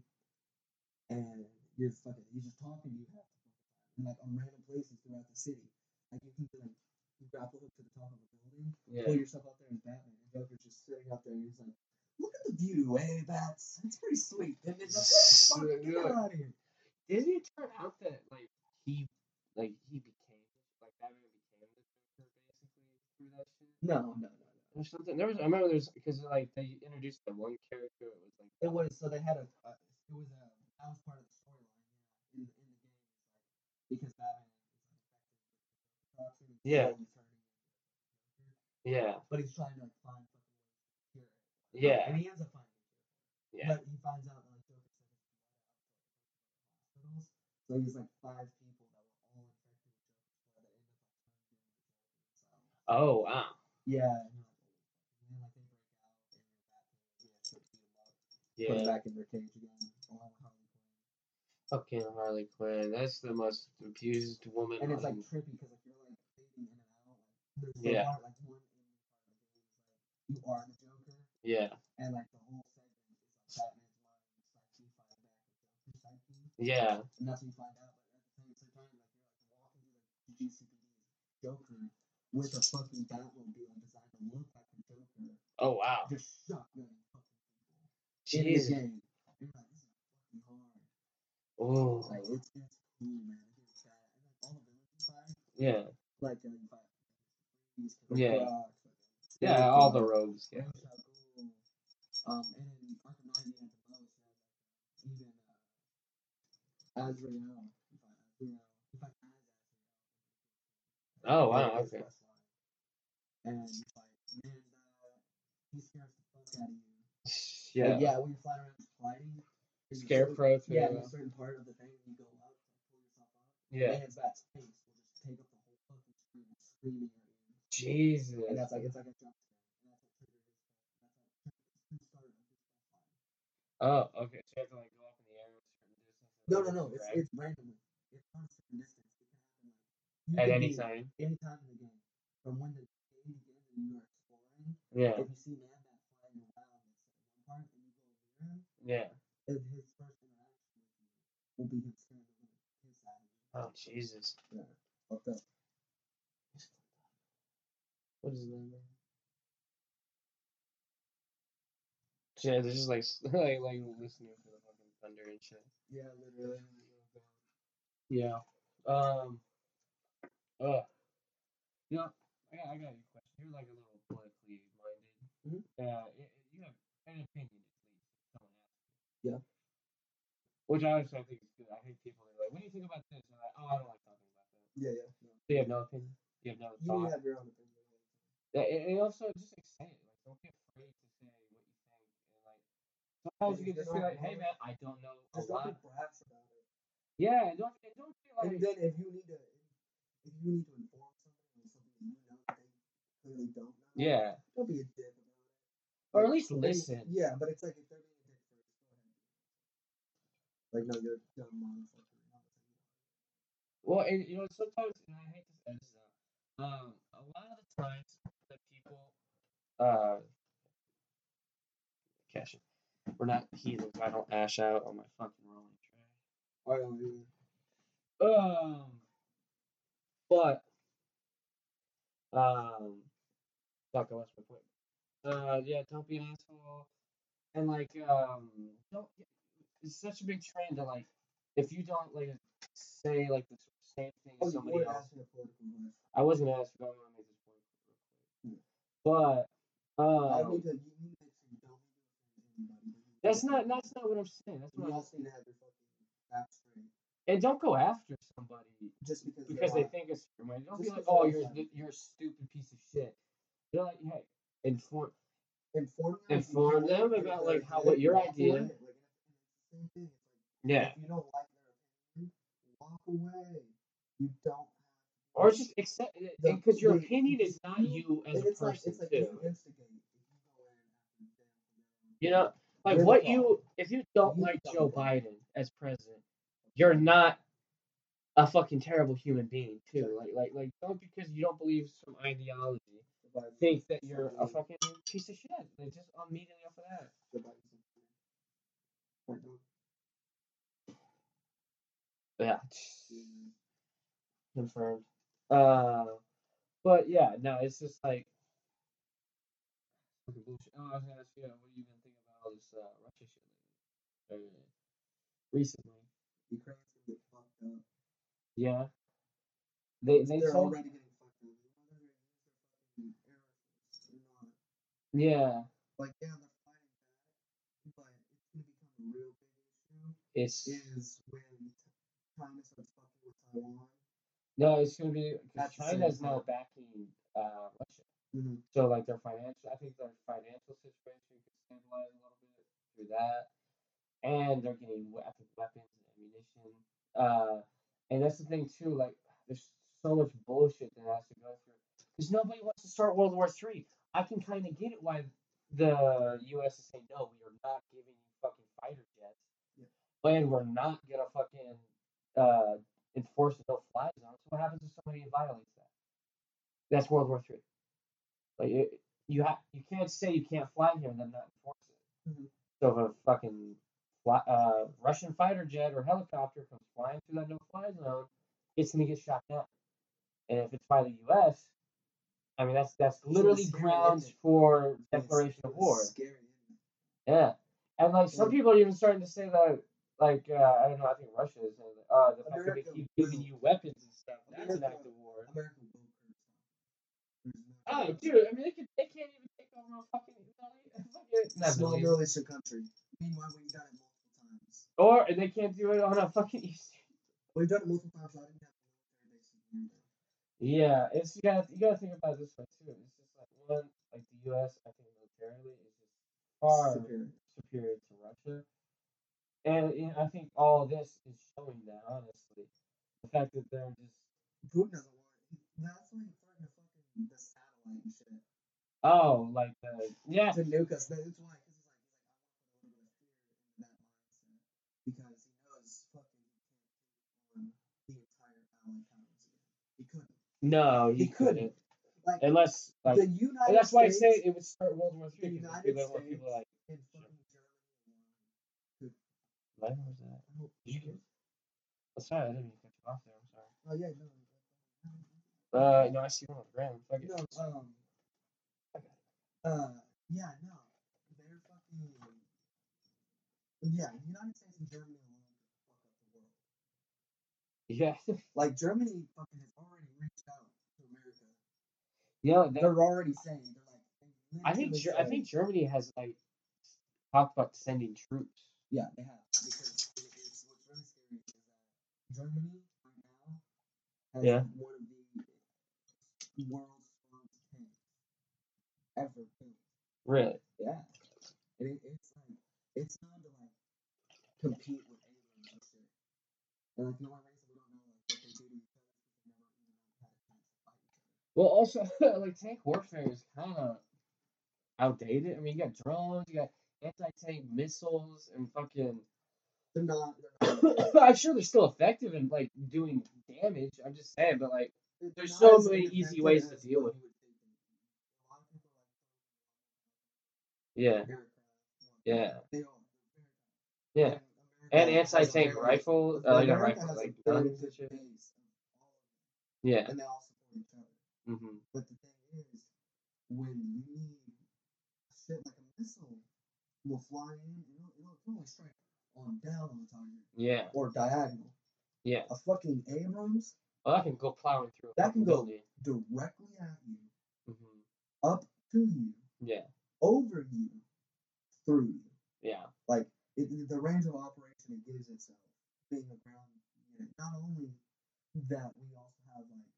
and you're fucking he's just talking to you half the fucking time, and like on random places throughout the city, like you can like you grapple hook to the top of a building, Yeah. pull yourself up there as Batman, and Joker's just sitting up there, and he's like, "Look at the view, hey bats, it's pretty sweet." And it's like, "Fuck, get out of here." Didn't it turn out that like he like he became like Batman became the Joker basically through that shit? No, no, no, no. Or something. There was I remember there's because like they introduced the one character. It was like It was so they had a. Uh, it was a. That was part of the storyline. Yeah, in, in the game, like because Batman is affected with the toxin, Yeah. slowly turning into the Joker, yeah but he's trying to like find fucking cure it. Yeah. and he ends up finding a cure for it. yeah But he finds out So he's like five people that were all infected with Joker's blood that end up like turning into Joker. So, oh wow. Yeah. Yeah. Put back in their cage again, Harley Quinn. Fucking Harley Quinn. That's the most abused woman. And it's like on- trippy because like you're like fading in and out. Like there's yeah. Like one in the the game is like you are the Joker. Yeah. And like the whole Yeah. and that's what you find out. But at the same time, like you're like walking through like GCPD's Joker with a fucking Batmobile designed to look like the Joker, Oh wow. just shotgunning fucking people in the Jesus. game. You're like, this is fucking hard. Oh. Like it's it's cool, man. It's bad. And like all the villains fight, Yeah. like uh, fight Yeah. Yeah. All the rogues. Yeah. Ra's al Ghul. Um, and in Arkham Knight, you had the most. You had like, even uh, Azrael. You fight Azrael. You fight as Azrael. Oh wow. Okay. And fight Manda. He scares the fuck out of you. Yeah. Like, yeah, when you're flying around certain- Scarecrow. Yeah, a certain part of the thing, you go up, like, pull yourself up. Yeah. Man's that space will just take up the whole fucking screen, and screaming at you. Jesus. And that's like it's like a jump scare. And that's what triggered his That's like who started his. Oh, okay. So you have to like go up in the air a certain distance. and No, no, no. It's it's randomly. It's not a certain distance. It can happen like you at any time. any time in the game. From when the game begins and you are exploring, Yeah. if you see Man that flying around at one part and you go near him, Yeah. his first interaction with you will be him scaring the living piss out of you. Oh Jesus. Yeah. Fucked up. What is that? Man? Yeah, they're just like like like listening to the fucking thunder and shit. Yeah, literally. Yeah. Um. Uh. You know, I got I got a question. You're like a little politically minded. Mhm. Uh, y- y- you have an opinion at least. Someone asks. Yeah. Which I think is good. I hate people are like, "What do you think about this?" And I'm like, "Oh, I don't like talking about that." Yeah, yeah. No. So you have no opinion. You have no You thought. have your own opinion. Yeah, and, and also just like say it. Like don't be afraid to say what you think. And like sometimes you if can you're just be like, "Hey man, I don't know Just don't lot." be brash about it. Yeah, and don't and don't be like and then if you need to, if you need to inform somebody on something you know they clearly don't know, yeah, don't be a dick about it. or at least listen. Yeah, but it's like if they're being a dick first, go ahead. and do it. Like no, you're a dumb motherfucker. you're not listening to me. Well, and you know sometimes, and I hate to say this, uh, um, a lot of the times that people, uh, cash it. We're not heathens. I don't ash out on my fucking rolling tray. I don't either. Um, but, um, fuck, I lost my point. Uh, yeah, don't be an asshole, and like, um, don't. It's such a big trend to like, if you don't like say like the same thing Oh, as you somebody else. asking a political question. I was gonna ask, but I want to make this point real quick. But, I don't um, need to. You that's not that's not what I'm saying. That's You what I'm need have your fucking facts straight. and don't go after somebody Just because. because they think it's your way. Don't be like, oh, you're you're a stupid piece of shit. You're like, hey, inform. inform them. Inform them about, like, how- what your idea-. Like, and it's the same thing. It's like Yeah. if you don't like their opinion, walk away. You don't. Or just accept eh, it because your opinion is not you- as a it's like person it's like too. you instigate if you go in after them for their own You know, like what you if you don't like Joe. Biden as president, you're not a fucking terrible human being too. Like like like don't because you don't believe some ideology think that you're a fucking- piece of shit. Like just immediately off of that. Joe Biden's a- Right, no. Yeah. Confirmed. Uh, but yeah, no, it's just like. Oh, I was gonna ask you, what do you even think about all this uh, Russia shit? Uh, recently. Ukraine's gonna get fucked up. Yeah. They they They're told already getting fucked up. They use their fucking air force or not. yeah, Like, yeah, they're fighting back, but it's gonna become a real big issue. it's Is when China starts fucking with Taiwan. no, it's gonna be because At the same China's now backing uh Russia. Mm-hmm. So like their financial, I think their financial situation stabilize a little bit through that, and they're getting we- I think weapons and ammunition. Uh, and that's the thing too. Like there's so much bullshit that has to go through because nobody wants to start World War Three. I can kind of get it why the U.S. is saying no, we are not giving you fucking fighter jets, Yeah. and we're not gonna fucking uh, enforce the no fly zone. So what happens if somebody violates that? That's World War Three. Like it, you have you can't say you can't fly here and then not enforce it. Mhm. So if a fucking fly, uh, Russian fighter jet or helicopter comes flying through that no fly zone, it's gonna get shot down. And if it's by the U.S., I mean that's that's literally grounds for declaration of war. Scary. Yeah, and like some people are even starting to say that, like uh, I don't know, I think Russia is saying uh, the fact that they keep giving you weapons and stuff, that's an act of war. America will curse them. There's no Oh, dude, I mean they can they can't even take over a fucking fucking not Small Middle East. Middle country. Meanwhile, we've done it multiple times. or they can't do it on a fucking East. We've done it multiple times. I didn't have military bases here. Yeah, it's you gotta you gotta think about it this way too. It's just like one, like the U.S. I think militarily is just far Superior. superior to Russia, and know, I think all of this is showing that honestly, the fact that they're just Putin doesn't want. That's he threatened to fucking the and shit. oh like the yeah To nuke us. That's why. Because he's like, like, I want to put a little bit of fear into that mindset. Because he knows fucking he can't take on the entire. He couldn't. no He he couldn't Like, unless like the United and that's why I say it would start World War Three people, people like and fucking Germany what was that? Did you get? Oh, sorry, I didn't to cut you off there. I'm sorry. Oh yeah, no. Uh, no, I see one on the ground. Fuck it. No, um, uh, yeah, no, they're fucking, yeah, the United States and Germany alone fuck up the world. Yeah. Like Germany fucking has already reached out to America. Yeah, that, They're already saying they're like. they I think Ger- I think Germany has like talked about sending troops. Yeah, they have because it, it's what's really scary is that Germany right now has Yeah. one of the world's strongest tanks ever built. Really? Yeah, and it, it's like it's known to like compete with aliens and shit. And like the only reason we don't know like what they do to each other is because they never even had a chance to fight each other. Well, also like tank warfare is kind of outdated. I mean, you got drones, you got anti-tank missiles, and fucking. They're not. They're not. I'm sure they're still effective in like doing damage. I'm just saying, but like, There's so many easy ways to deal with you would think they would be. A lot of people are like yeah. Yeah. Yeah, and anti-tank rifle, uh, like America rifle, like very guns and good shit. base of all of them, Yeah. and they all support each other. hmm But the thing is, when you need shit like a missile will fly in, it'll, it'll, strike on down on the target Yeah. or diagonal. Yeah. A fucking Abrams Well, that can go plowing through. That can go- building. directly at you, hmm up to you, Yeah. over you, through you. Yeah. Like it, the range of operation it gives itself, being a ground unit. Not only that, we also have like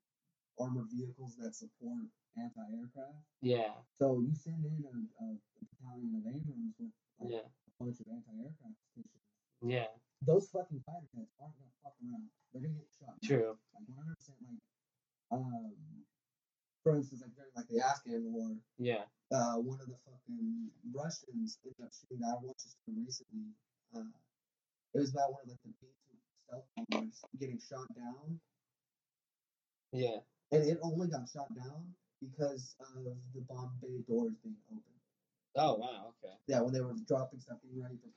armored vehicles that support anti-aircraft. Yeah. So you send in a, a, a battalion of Abrams with like, Yeah. a bunch of anti-aircraft stations. Yeah. Those fucking fighter jets aren't gonna fuck around. They're gonna get shot. True. Like one hundred percent. Like, um, for instance, like during like the Afghan war, Yeah. uh, one of the fucking Russians ended up shooting. I watched this recently. Uh, it was about one of like the B two stealth bombers getting shot down, Yeah. and it only got shot down because of the bomb bay doors being open. Oh wow. Okay. Yeah, when they were dropping stuff, getting ready to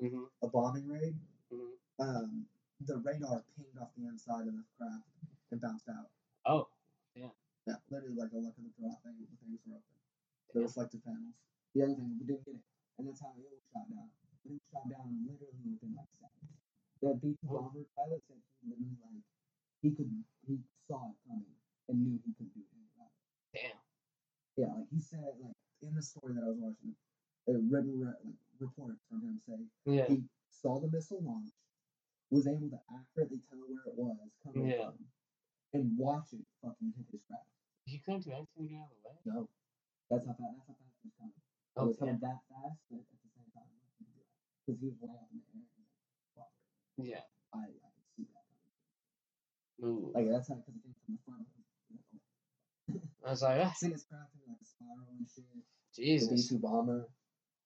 Mhm. a bombing raid, Mhm. um, the radar pinged off the inside of the craft and bounced out. Oh. Yeah, Yeah, literally like a luck of the draw thing. The things were open. The Damn. reflective panels. The other thing, we didn't get it, and that's how it was shot down. It was shot down literally within like seconds. That B two Oh. bomber pilot said he literally like he could he saw it coming and knew he could do anything it. Damn. Yeah, like he said like in the story that I was watching, a written re- like report from him saying Yeah. he saw the missile launch, was able to accurately tell where it was coming Yeah. from, and watch it fucking hit his craft. He couldn't do anything to get out of the way. No, that's how fast. That's how fast it was coming. It Oh was coming that fast, but at the same time, because he was way up in the air. And like, Yeah. I I could see that coming. Ooh. Like that's how because it came from the front. I was like, ah, Seen his craft in like a spiral and shit. The B Jesus. two bomber,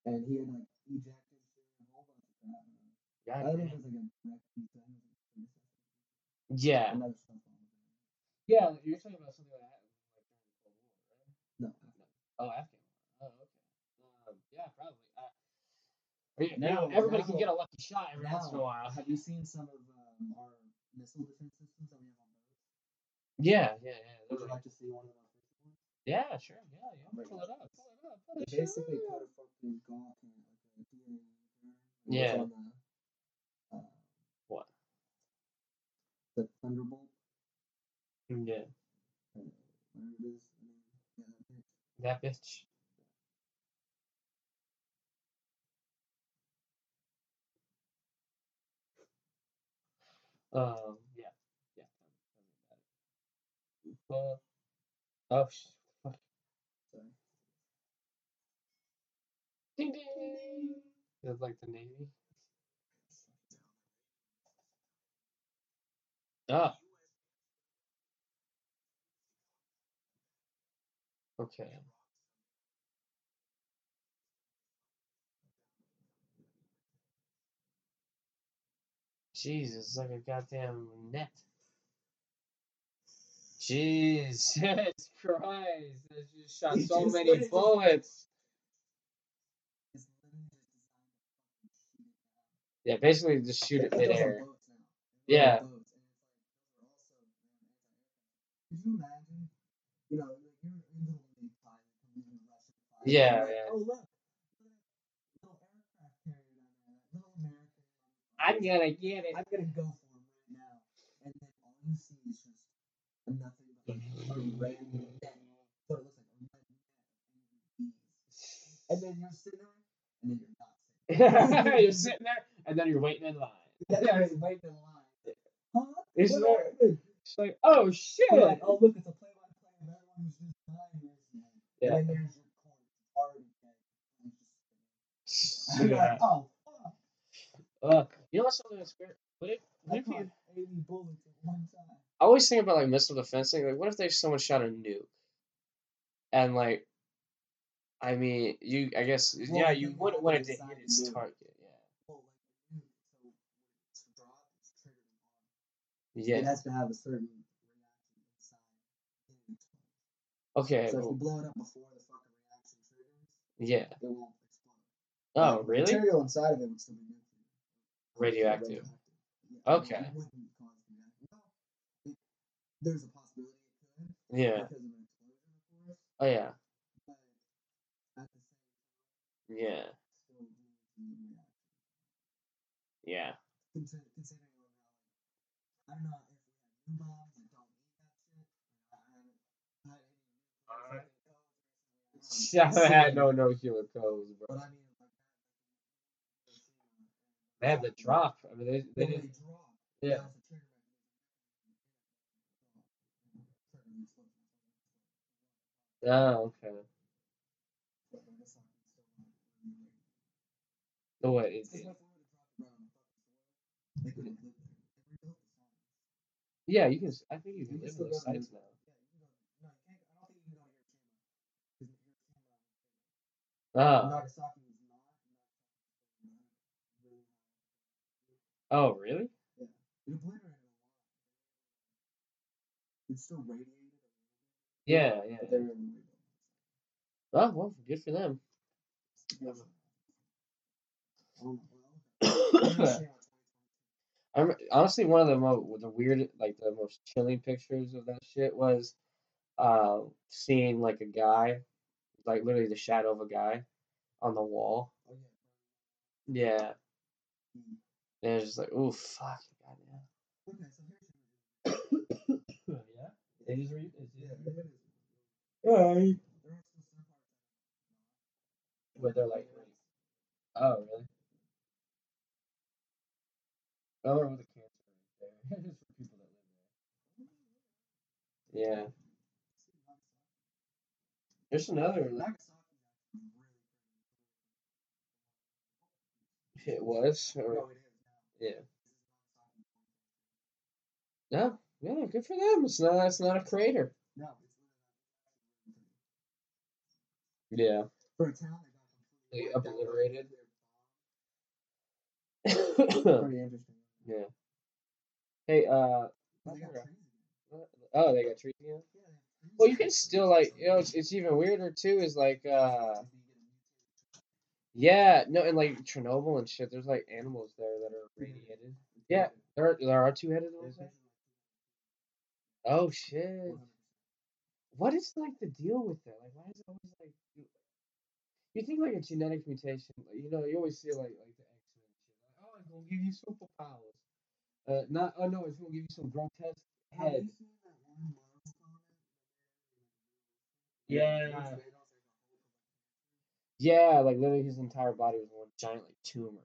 and he had like ejected and a whole bunch of I God don't know if damn. it's like a direct anything. Yeah. Yeah, you're talking about something that happened like during the Cold War, right? No. Oh, Afghan. Oh, okay. Um, yeah, probably. Uh, you- Now- everybody can get a lucky shot every once in a while. Have you seen some of um, our missile defense systems that we have on boats? Yeah, yeah, yeah. Would you like to see one of the most recent ones? Yeah, sure. Yeah, yeah. Bring Pull it it up. Pull it up. Pull They that basically up. put a fucking gawk in like a DA unit. Yeah. On the, uh, What? the Thunderbolt, Yeah. uh, whatever it is. I mean, yeah, that bitch. That bitch. Um, yeah. Yeah. Tell me, about it. Oh, sh- fuck. Sorry. Ding ding. It's like the Navy. Ah. Okay. Jesus, it's like a goddamn net. Jesus Christ, that just shot so many bullets. MiG pilot coming in Russian fighter. Yeah, you're like, yeah. Oh look, look at that little aircraft carrier down there, that little American. I'm gonna get it. I'm gonna go for him right now, and then all you see is just nothing but a red net. What it looks like a red net of angry bees. And then you're sitting there, and then you're not sitting. you're sitting there, and then you're waiting in line. Yeah, waiting in line. Huh? It's What like- happened? It's like, oh shit! You're like, oh look, it's a play-by-play of everyone who's just dying recently. Yeah. And then there's your already dead. And it's just Yeah. like, oh fuck. Uh, you know what's something that's weird? What if, what if you? 80 bullets at one time. I always think about like missile defense thing. Like, what if there's someone shot a nuke, and like, I mean, you, I guess, Well, yeah, you wouldn't want it to hit its target. Well, like the nuke, so when it's dropped, it's triggered on. Yeah. It has to have a certain reaction inside. the. Okay. So if you blow it up before the fucking reaction triggers, yeah. it won't explode. Oh, Like, really? material inside of it would still be nuclear. Radioactive. Yeah, Okay. It wouldn't cause the. Well, it, there's a possibility it could Yeah. because of an explosion, of course. Oh yeah. But at the same time, Yeah. still needs the reaction. Yeah. Consider, considering on how, like, I don't know uh, if we have new that don't that shit. I haven't had any new codes. I I haven't haven't had no no human codes, bro. But I mean, like They had the drop. I mean, they they They, did. Yeah. That's the trigger mechanism. Trigger the explosion. Oh, okay. But when it's not, it's still not really like- So what? It's It, yeah, you can. I think you can live those sites now. Yeah, you can go. No, you can't. I think you can go to Hiroshima. Because Hiroshima was famous. Nagasaki was not. Nagasaki was not really Oh, really? Yeah. It obliterated. It's still radiated a little bit, Yeah, yeah. but they were able to rebuild it. Oh, well, good for them. Yeah. I don't know. Well, Hiroshima 2022. I rem- honestly one of the most the weird like the most chilling pictures of that shit was uh seeing like a guy like literally the shadow of a guy on the wall. Oh yeah. Yeah. Mm. And it was just like, oh fuck, goddamn. Okay, so Hiroshima. yeah. It is re- it's Yeah, it is. Yeah. There are still some parts that are Where they're like, oh, really? I don't know the cancer right there. Just for people that live there. Yeah. There's another. Nagasaki's actually really It was. Or, No, it is now. yeah. This is Nagasaki 2022. No. Yeah. Good for them. It's not. It's not a crater. No, it's literally not. It's actually really pretty. Yeah. For a town that got completely Like, wiped out by a obliterated? Pretty interesting. Yeah. Hey, uh, They got trees oh, they got trees again. Yeah, they have trees Well, you can still like, you know, it's, it's even weirder too. Is like, uh, yeah, no, and like Chernobyl and shit. There's like animals there that are radiated. Yeah, there are, there are two headed ones. There? Oh shit! What is like the deal with that? Like, why is it always like? You think like a genetic mutation? You know, you always see like like the X Men shit. Like, oh, it's gonna give you superpowers. Uh, not oh no, it's gonna give you some grotesque head. you seen that one Marvel comic? Yeah. Bruce Vados, there's a whole Yeah, like literally his entire body was one giant like tumor.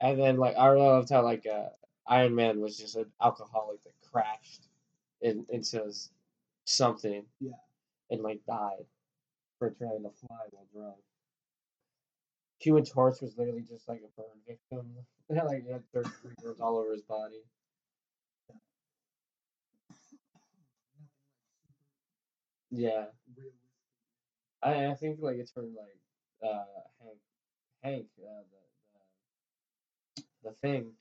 And then like I really loved how like uh, Iron Man was just an alcoholic that crashed in, into something Yeah. and like died for trying to fly while drunk. Human Torch was literally just like a burn victim. Had like he had third degree burns all over his body. Yeah. I I think like it's for like uh Hank Hank uh, the, the the thing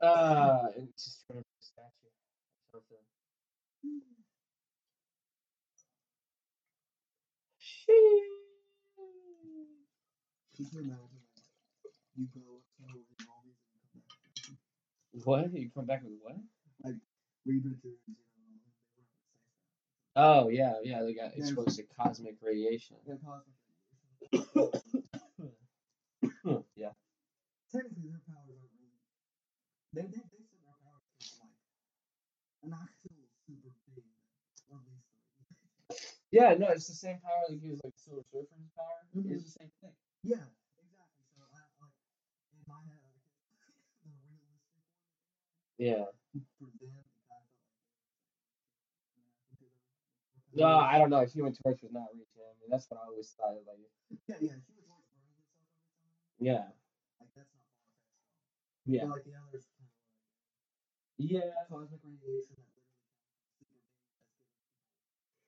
uh it's just a statue or something. You like go to Hogan Always and you come back? What? You come back with what? Reed Richards, you know, they were on the Oh yeah, yeah. They got There's- exposed to cosmic radiation. Yeah, cosmic radiation. yeah. Technically, their powers aren't really. They they they said their powers came like an actual super being that released them. Yeah, no, it's the same power that gives like Silver Surfer's power. Mhm. It's the same thing. Yeah, exactly. So I like in my head, like the realistic one Yeah. for them, it felt like they were like, No, I don't know. Human Torch was not reaching. I mean, that's what I always thought. Like, Yeah, yeah. Was always burning herself every time. yeah, Like that's not far yeah, But like the others, kind of yeah. cosmic radiation that literally comes from super beings that's given people.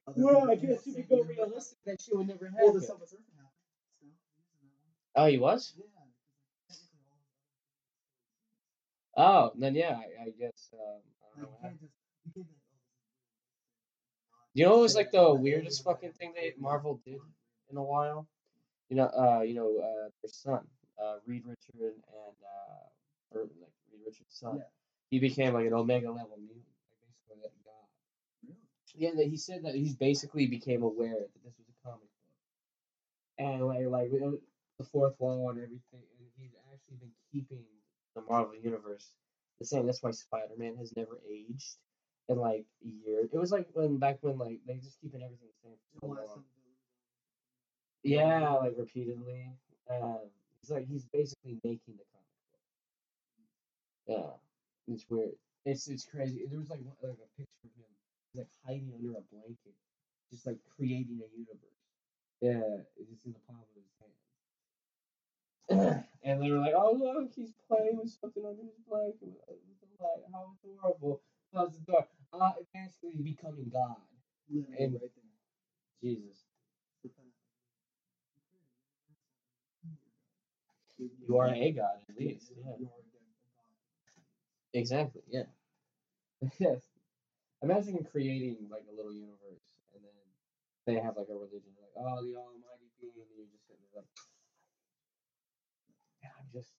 other Well, I guess if you go realistic, that shit would never Well, the happen. Silver Surfer happened. Still, he was in that one. Oh, he was. Yeah, because like technically all of those Oh, then yeah, I, I guess. Um, I don't know what you happened. you can't be like, oh, this is realistic. and not You know what was like the weirdest fucking thing they Marvel did in a while? You know, uh, you know, uh, their son, uh, Reed Richard and uh, or like Reed Richard's son. Yeah. He became like an Omega level mutant, like basically a god. Really? Yeah, that he said that he's basically became aware that this was a comic book, and like like uh, the fourth wall and everything, and he's actually been keeping the Marvel universe the same. That's why Spider Man has never aged in like years. It was like when back when like they just keeping everything the same for so long. Yeah, like repeatedly. Um, he's like he's basically making the comic book. Yeah, it's weird. It's it's crazy. There was like one- like a picture of him, he's like hiding under a blanket, just like creating a universe. Yeah, it's just in the palm of his hand. And they were like, "Oh look, he's playing with something under his blanket with, uh, the light. How adorable!" Close the door. Uh, eventually becoming God. Literally And- right there. Jesus. You are a God at least. Yeah. you are a god. Exactly. Yeah. yes. Imagine creating like a little universe, and then they have like a religion, like oh the Almighty being, and you're just sitting there like, just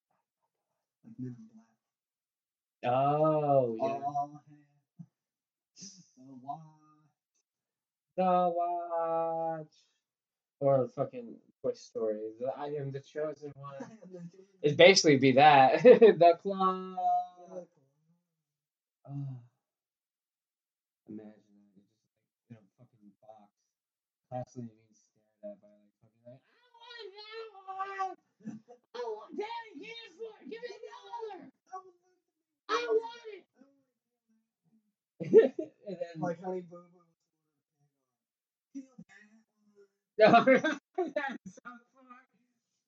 Like Men in Black. oh yeah, All. The watch. the watch, or fucking Toy Story. The, I am the chosen one. It'd basically be that the. Oh. Imagine that. Just like in a fucking box, constantly being stared at by like fucking like, I want that one! I want Daddy, get it for give me another! I want it! and then Like Honey Boo Boo. Feel no, that's so funny.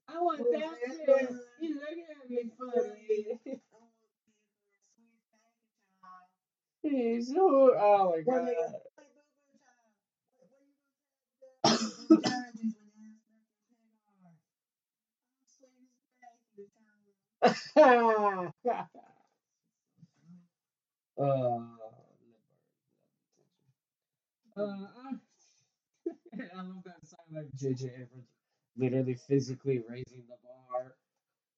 I want that yeah. shit. You looking at me funny. He's so oh my god. uh, uh, I love that song like JJ Abrams literally physically raising the bar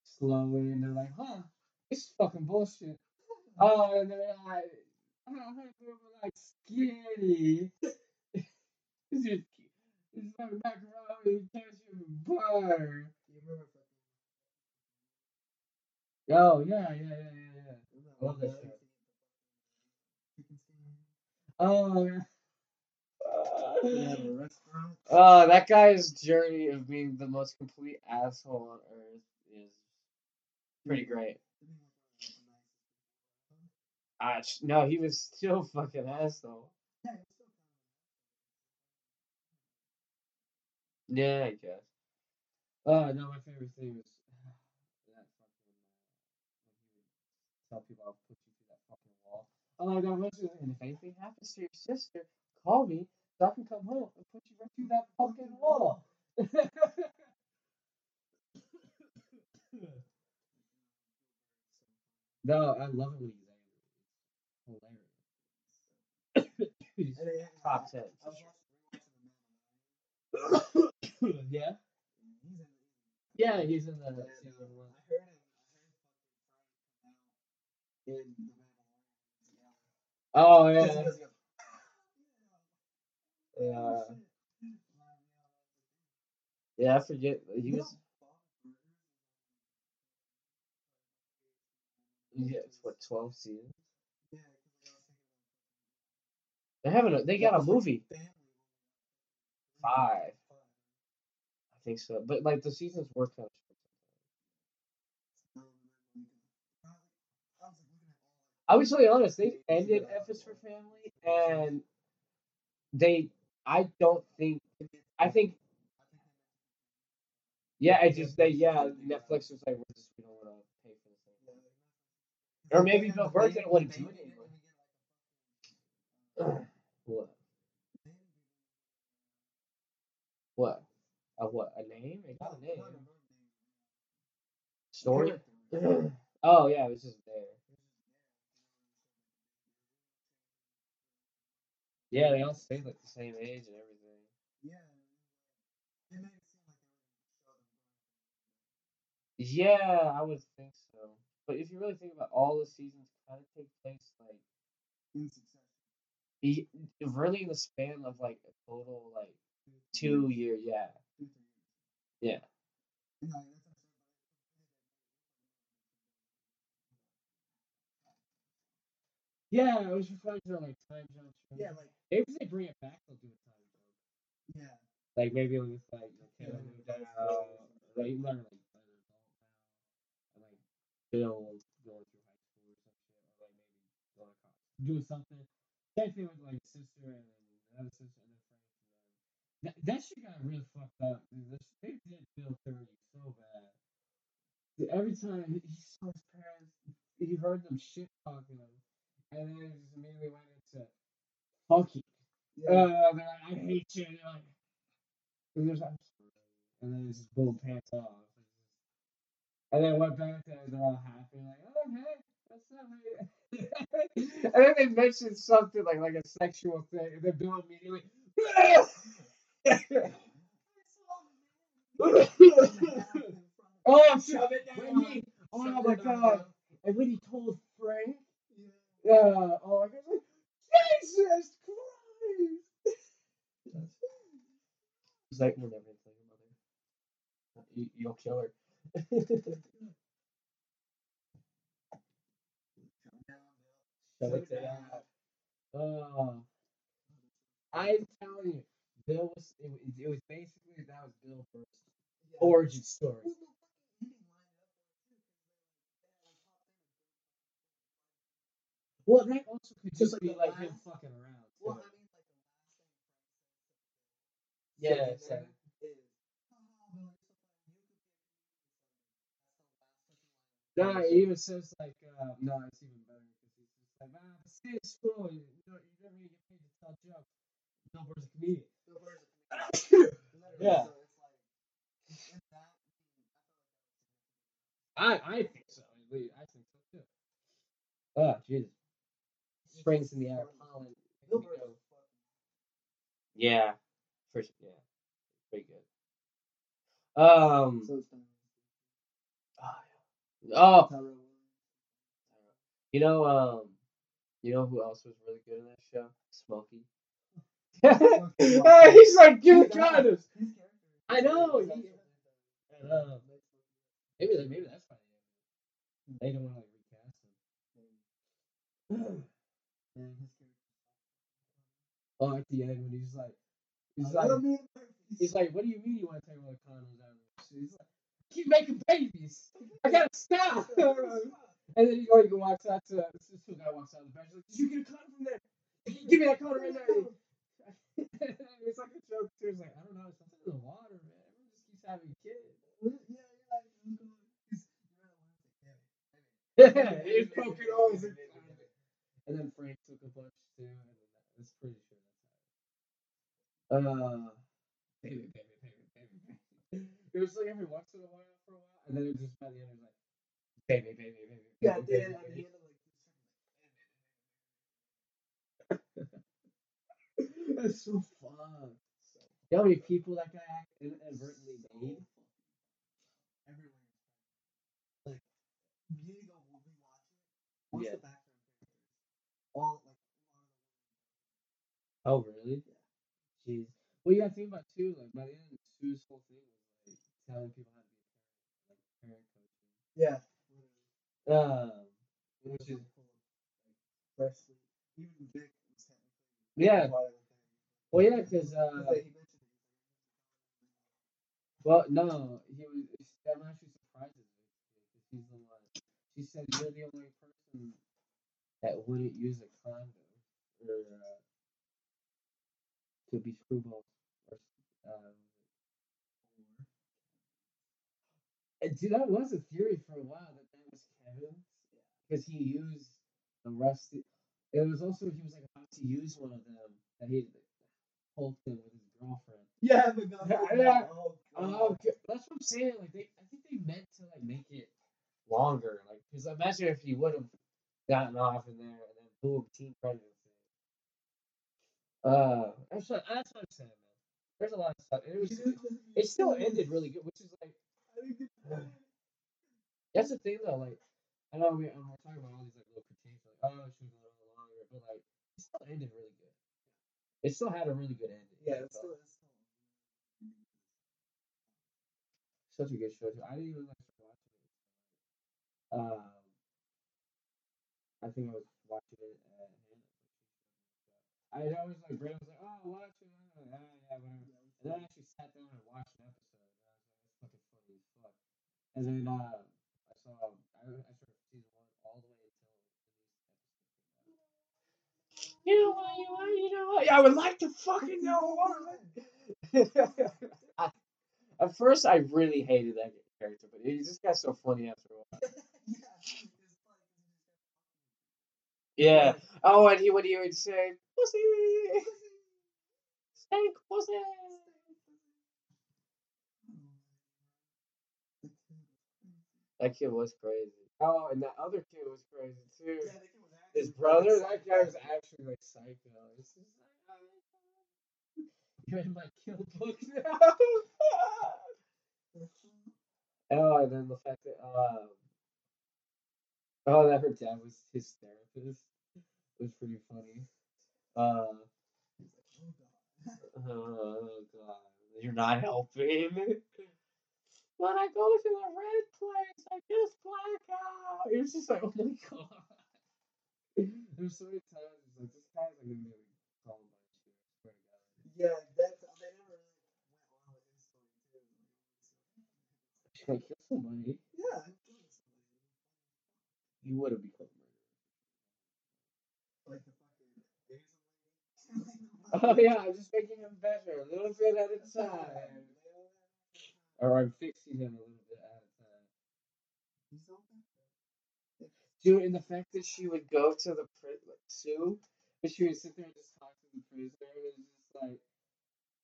slowly, and they're like, "Huh, this is fucking bullshit." Oh, and they're like, "Oh, we're like skinny." This is this is like macaroni ketchup butter. You remember Oh yeah, yeah, yeah, yeah, yeah. Love that show. guy used to eat the fucking chicken stand? Oh yeah. Had. Oh, that guy's journey of being the most complete asshole on earth is pretty great. To be like one of the nicest people around. Uh, no, he was still fucking asshole. Yeah, he was still kind of Yeah, I guess. Oh no, my favorite thing was that fucking uh, when he would tell people I'll put you through that fucking wall. Oh no, listen, and if anything happens to your sister, call me so I can come home and put you right through that fucking wall. no, I love it when he's angry. It's hilarious. Top ten. Yeah, yeah, he's in the season one. I heard him. I heard fucking Frank come out in the Mandalorian. Oh Yeah. yeah, Because he goes, yeah. I forget he was. Bob's Burgers is on- Yeah, it's what twelve seasons. Yeah, 'cause, like, I was thinking about They haven't. A, they got a movie. family one, Five, five. I think so. But like the seasons were kind of short. Um, and then, like, uh, I was like looking I'll be totally honest. They They ended F is for Family, and they. I don't think. I think. Yeah, I just they yeah Netflix was like we're just we don't want to pay for this. Or maybe Bill Burr didn't wanna do it anymore. What? What? A what? A name? It got a name. Story. oh yeah, it was just there. Yeah, they all stayed like the same age and everything. Yeah. It made it seem like they were gonna show them. Yeah, I would think so. But if you really think about all the seasons, kind of take place like In succession. really in the span of like a total like two year. Yeah, Two, three years. yeah. And, like, that's what I'm saying, Yeah, I was just trying to like time jump. but- Yeah, like maybe if they bring it back, they'll do a time jump. yeah. Like maybe with like you know, Yeah, Taylor like moved those out, stories. like you learn like better adult now, and like Bill going through high school or some shit, or like maybe going to college, doing something. Same thing with like sister and then another sister and then then that, that shit got real fucked up. Dude. This, they did Bill dirty so bad. Dude, every time he, saw his parents, he heard them shit talking him, and then he just immediately went into you. Yeah. Uh, they're like, I hate you. And they're like, and there's I'm sorry. And then just boom, pants off. And then went back there, they're all happy, like, oh hey, what's up, and then they mentioned something like like a sexual thing, and then Bill immediately. oh, shit. Shove it down. he, oh my god! And when he told Frank, Yeah. uh, oh god, like, Jesus Christ! He's like, we're never gonna kill your mother. You, you'll kill her. Shove it down. Oh, I'm telling you, Bill was. It, was- it was basically that was Bill Burr's origin story. Well, that also could just be like him fucking around. Well. I mean, like the last thing Frank said to Bill Yeah, sitting so- there is, "Oh, Bill, you're so funny. You could be a comedian someday." That's the last fucking line. No, of he even says like, uh, no, it's even better because he's just like, ah, but stay in school. You, you don't, never get paid to tell jokes. Bill Burr's a comedian. show. Bill Burr's a comedian. Yeah. So it's like, that, I I felt like that was significant. I, I think so too. Oh, Jesus. Springs in the air, pollen. here we Gilbert go. is fucking Yeah. For sure. Yeah. Pretty good. Um. done. Oh, you know, um, you know who else was really good in that show? Smokey. Wow. He's like, give me His character- condoms. his character I know, he- I know. Maybe, maybe that's why they, they don't want to recast him. Man, his character. Oh, at the end when he's like, he's I like, he's like, what do you mean you want to take all the condoms out of me? He's like, keep making babies. I gotta stop. And then he go, he go walks out to this two guy walks out of the bench. Like, did you get a condom from there? Give me that condom right now. it's like a joke too. It's like I don't know, it's something in the water, man. Everyone just keeps having kids. Yeah, yeah, yeah. He's poking holes And then Frank took a bunch too, and then that, that's pretty sure that's how. it- Uh, baby, baby, baby, baby, baby. It was like every once in a while for a while, and then it was just by the end it was like, baby, baby, baby. Yeah, baby, then baby, at the end of like That's so fun. You know how many people that guy inadvertently made? Everyone. Like you need to go rewatch it. Watch Yeah. the characters. All like a lot of the Oh, really? Jeez. Well, you gotta think about too. Like by the end, Sue's whole thing was like telling people how to be a parent, like parent coaching. Yeah. Um, Which is is full of like. Even Vic was technically yeah. part of the thing. Well, yeah, because uh, like, he mentioned it. well, no, he was. I'm actually surprised at this the one. She said you're the only person that wouldn't use a condom or uh, to be screwball or um. And dude, that was a theory for a while that that was Kevin, because he used the rest. It was also he was like about to use one of them that he hulked him with his girlfriend. Yeah, but Yeah. Oh, Oh, that's what I'm saying. Like they, I think they meant to like make it longer. Like, because imagine if he would have gotten off in there and then boom, teen pregnancy. Uh, that's what that's what I'm saying, man. There's a lot of stuff. It was, it still ended really good, which is like that's the thing though. Like, I know we, um, we're talking about all these like little critiques, like oh, it should have been a little longer, but like it still ended really good. It still had a really good ending. Yeah, it's still, it's still. such a good show too. I didn't even like watching it. Um, I think I was watching it at Hannah. I had always like Brandon was like, "Oh, watch it." And I'm like, "Ah, yeah, whatever." And then I actually sat down and watched an episode. And I was like, "That's fucking funny as fuck." And then uh, I saw I, I started season one all the way until the newest episode. You know what? You want? You know what? I would like to fucking know what. At first, I really hated that character, but he just got so funny after a while. Yeah. Oh, and he when he would say pussy, stank pussy. That kid was crazy. Oh, and that other kid was crazy too. His brother, that guy was actually like psycho. It's just like, oh my. You're in my kill book now. oh, and then the fact that um, oh, that her dad was his therapist was pretty funny. Uh, oh god, you're not helping. When I go to the red place, I just black out. It's just like, oh my god. There's so many times it's like this guy's like gonna be called by shit. I swear to God. Yeah, that's they never really went on with his story too. Should I kill somebody? Yeah, somebody. You would have become a murderer. Like the fucking Asian lady. Oh yeah, I'm just making him better, a little bit at a time. Or I'm fixing him a little bit at a time. He's all back. Dude, and the fact that she would go to the prison, like Sue, but she would sit there and just talk to the prisoner, it was just like,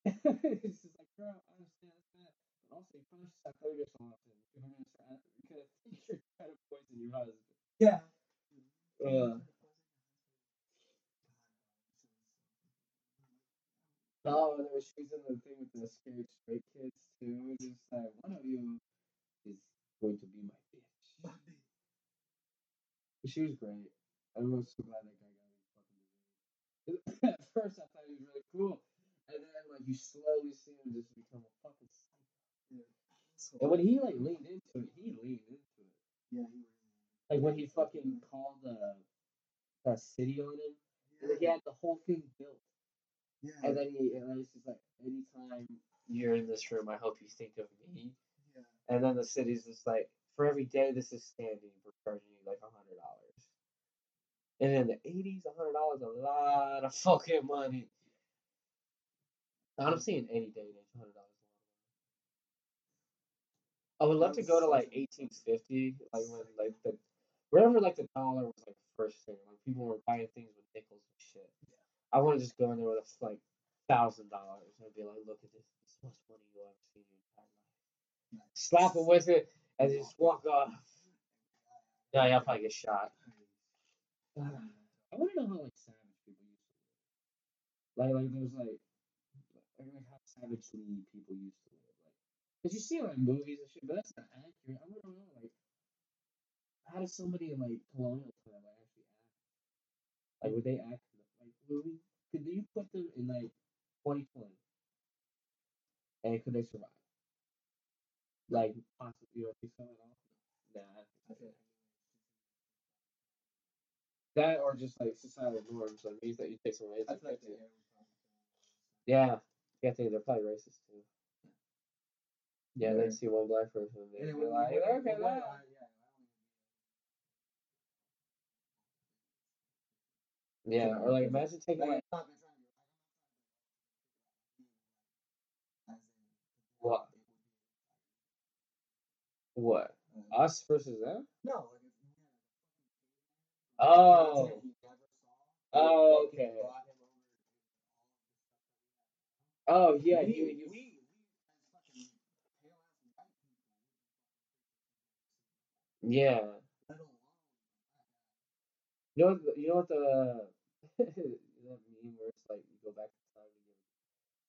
it's just like, girl, I understand that's bad, but also you probably should stop hurting her so often. If you're gonna start, because you're trying to poison your husband. Yeah. Uh, oh, and there was she in the thing with the scared straight kids too. Just like one of you is going to be my bitch. She was great. I was so glad that guy got fucking degree. At first, I thought he was really cool, and then like you slowly see him just become a fucking psycho. And when he like leaned into it, he leaned into it. Yeah, he was. Like when he fucking called the uh, city on him, and then he had the whole thing built. Yeah. And then he, and he's just like, anytime you're in this room, I hope you think of me. yeah. And then the city's just like, for every day this is standing, we're charging you like a hundred dollars. And in the eighties, a hundred dollars a lot of fucking money. I'm seeing any day and age, hundred dollars. I would love to go to like 1850, like when like the wherever like the dollar was like first thing, like people were buying things with nickels and shit. I want to just go in there with a, like thousand dollars and be like, look at this, this most money you'll ever in your entire life. Slap it with it and just walk off. Yeah, I'll probably get shot. I want to know how like savage people used to live. Like, like there's like, like, like how savagely people used to live. Like, cause you see like movies and shit, but that's not accurate. I want to know like, how does somebody in like colonial time like actually act? Like, would they act Would could you put them in like 2020? And could they survive? Like, possibly, you don't think so at all? Nah, I think. That or just like societal norms, like means that you take some I like racism. the air would probably Yeah, yeah, I think they're probably racist too. Yeah, Yeah. they see one black person and And they it be would- like, okay, it would- that. uh, yeah, I don't even- Yeah, or like imagine taking Like, like What? what us versus them. No, Oh, Oh, okay. oh yeah, you you yeah. You know you know what the that meme where it's like you go back in time to give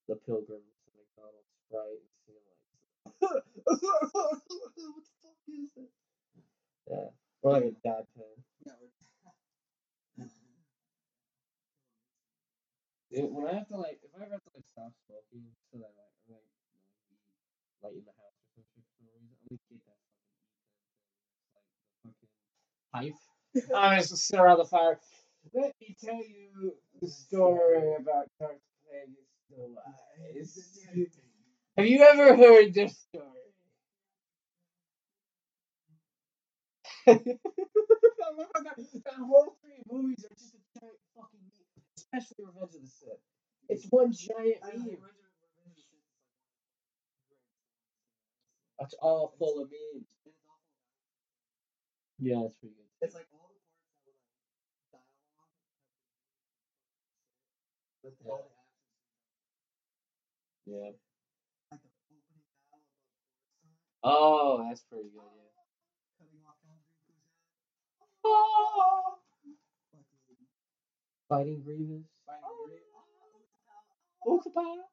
the pilgrims to McDonald's Sprite and see like what the fuck is that? Yeah, or like a dad pen. It, when I have to like, if I ever have to like stop smoking, so that like, or, like, in the house or some shit for no reason, I'm gonna get that fucking e-pen thing. It's like the fucking pipe. Oh, I'm just gonna sit around the fire. Let me tell you the story about Darth Plagueis the Wise. Have you ever heard this story? I love how that, whole three movies are just a giant fucking meme, especially Revenge of the Sith. It's one giant meme. Revenge of- Revenge of the Sith is like one of the greatest It's all full of memes. Yeah, it's pretty good. It's like all the parts that were like dialogue, but then all the action scenes, Yeah. like the opening battle above Coruscant, Oh, that's pretty good. Yeah. Oh, cutting off Count Dooku's head, fucking Fighting Grievous. fighting oh, Great. Oh, What's the power?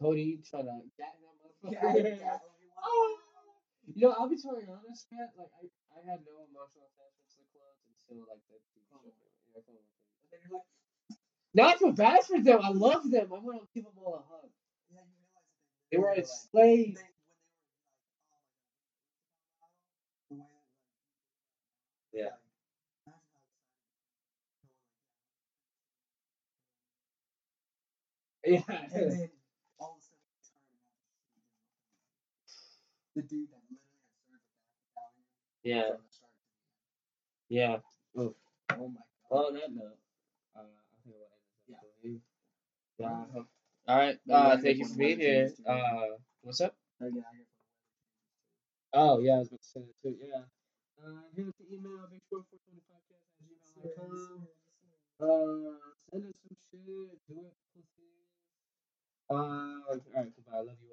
Cody trying to get that Yeah, motherfucker. yeah, Obi-Wan. Oh. You know, I'll be totally honest, man. Like, I, I had no emotional attachment to the clones until like the TV show. came out. Yeah, Clone Wars came out. And then you're like, I feel bad for them. I love them. I want to give them all a hug. yeah, you realize that They were enslaved. they, when they were like, my god, the way that like, Yeah. like, imagine how excited they were, Yeah. and all of a sudden they turn and have to shoot him. The dude that literally had served with that battalion yeah. from the start to the end. Yeah. Oof. Oh my god. That note, uh, I think we'll end Yeah. episode. Yeah. I hope- All right. Uh, thank you for being here. Uh, what's up? Oh, yeah, I hear from the weather Oh was about to say that too. Yeah. Uh, hit us the email big four four twenty podcast at gmail.com. Uh, send us some shit. Do it. Uh, all right. Goodbye. I love you.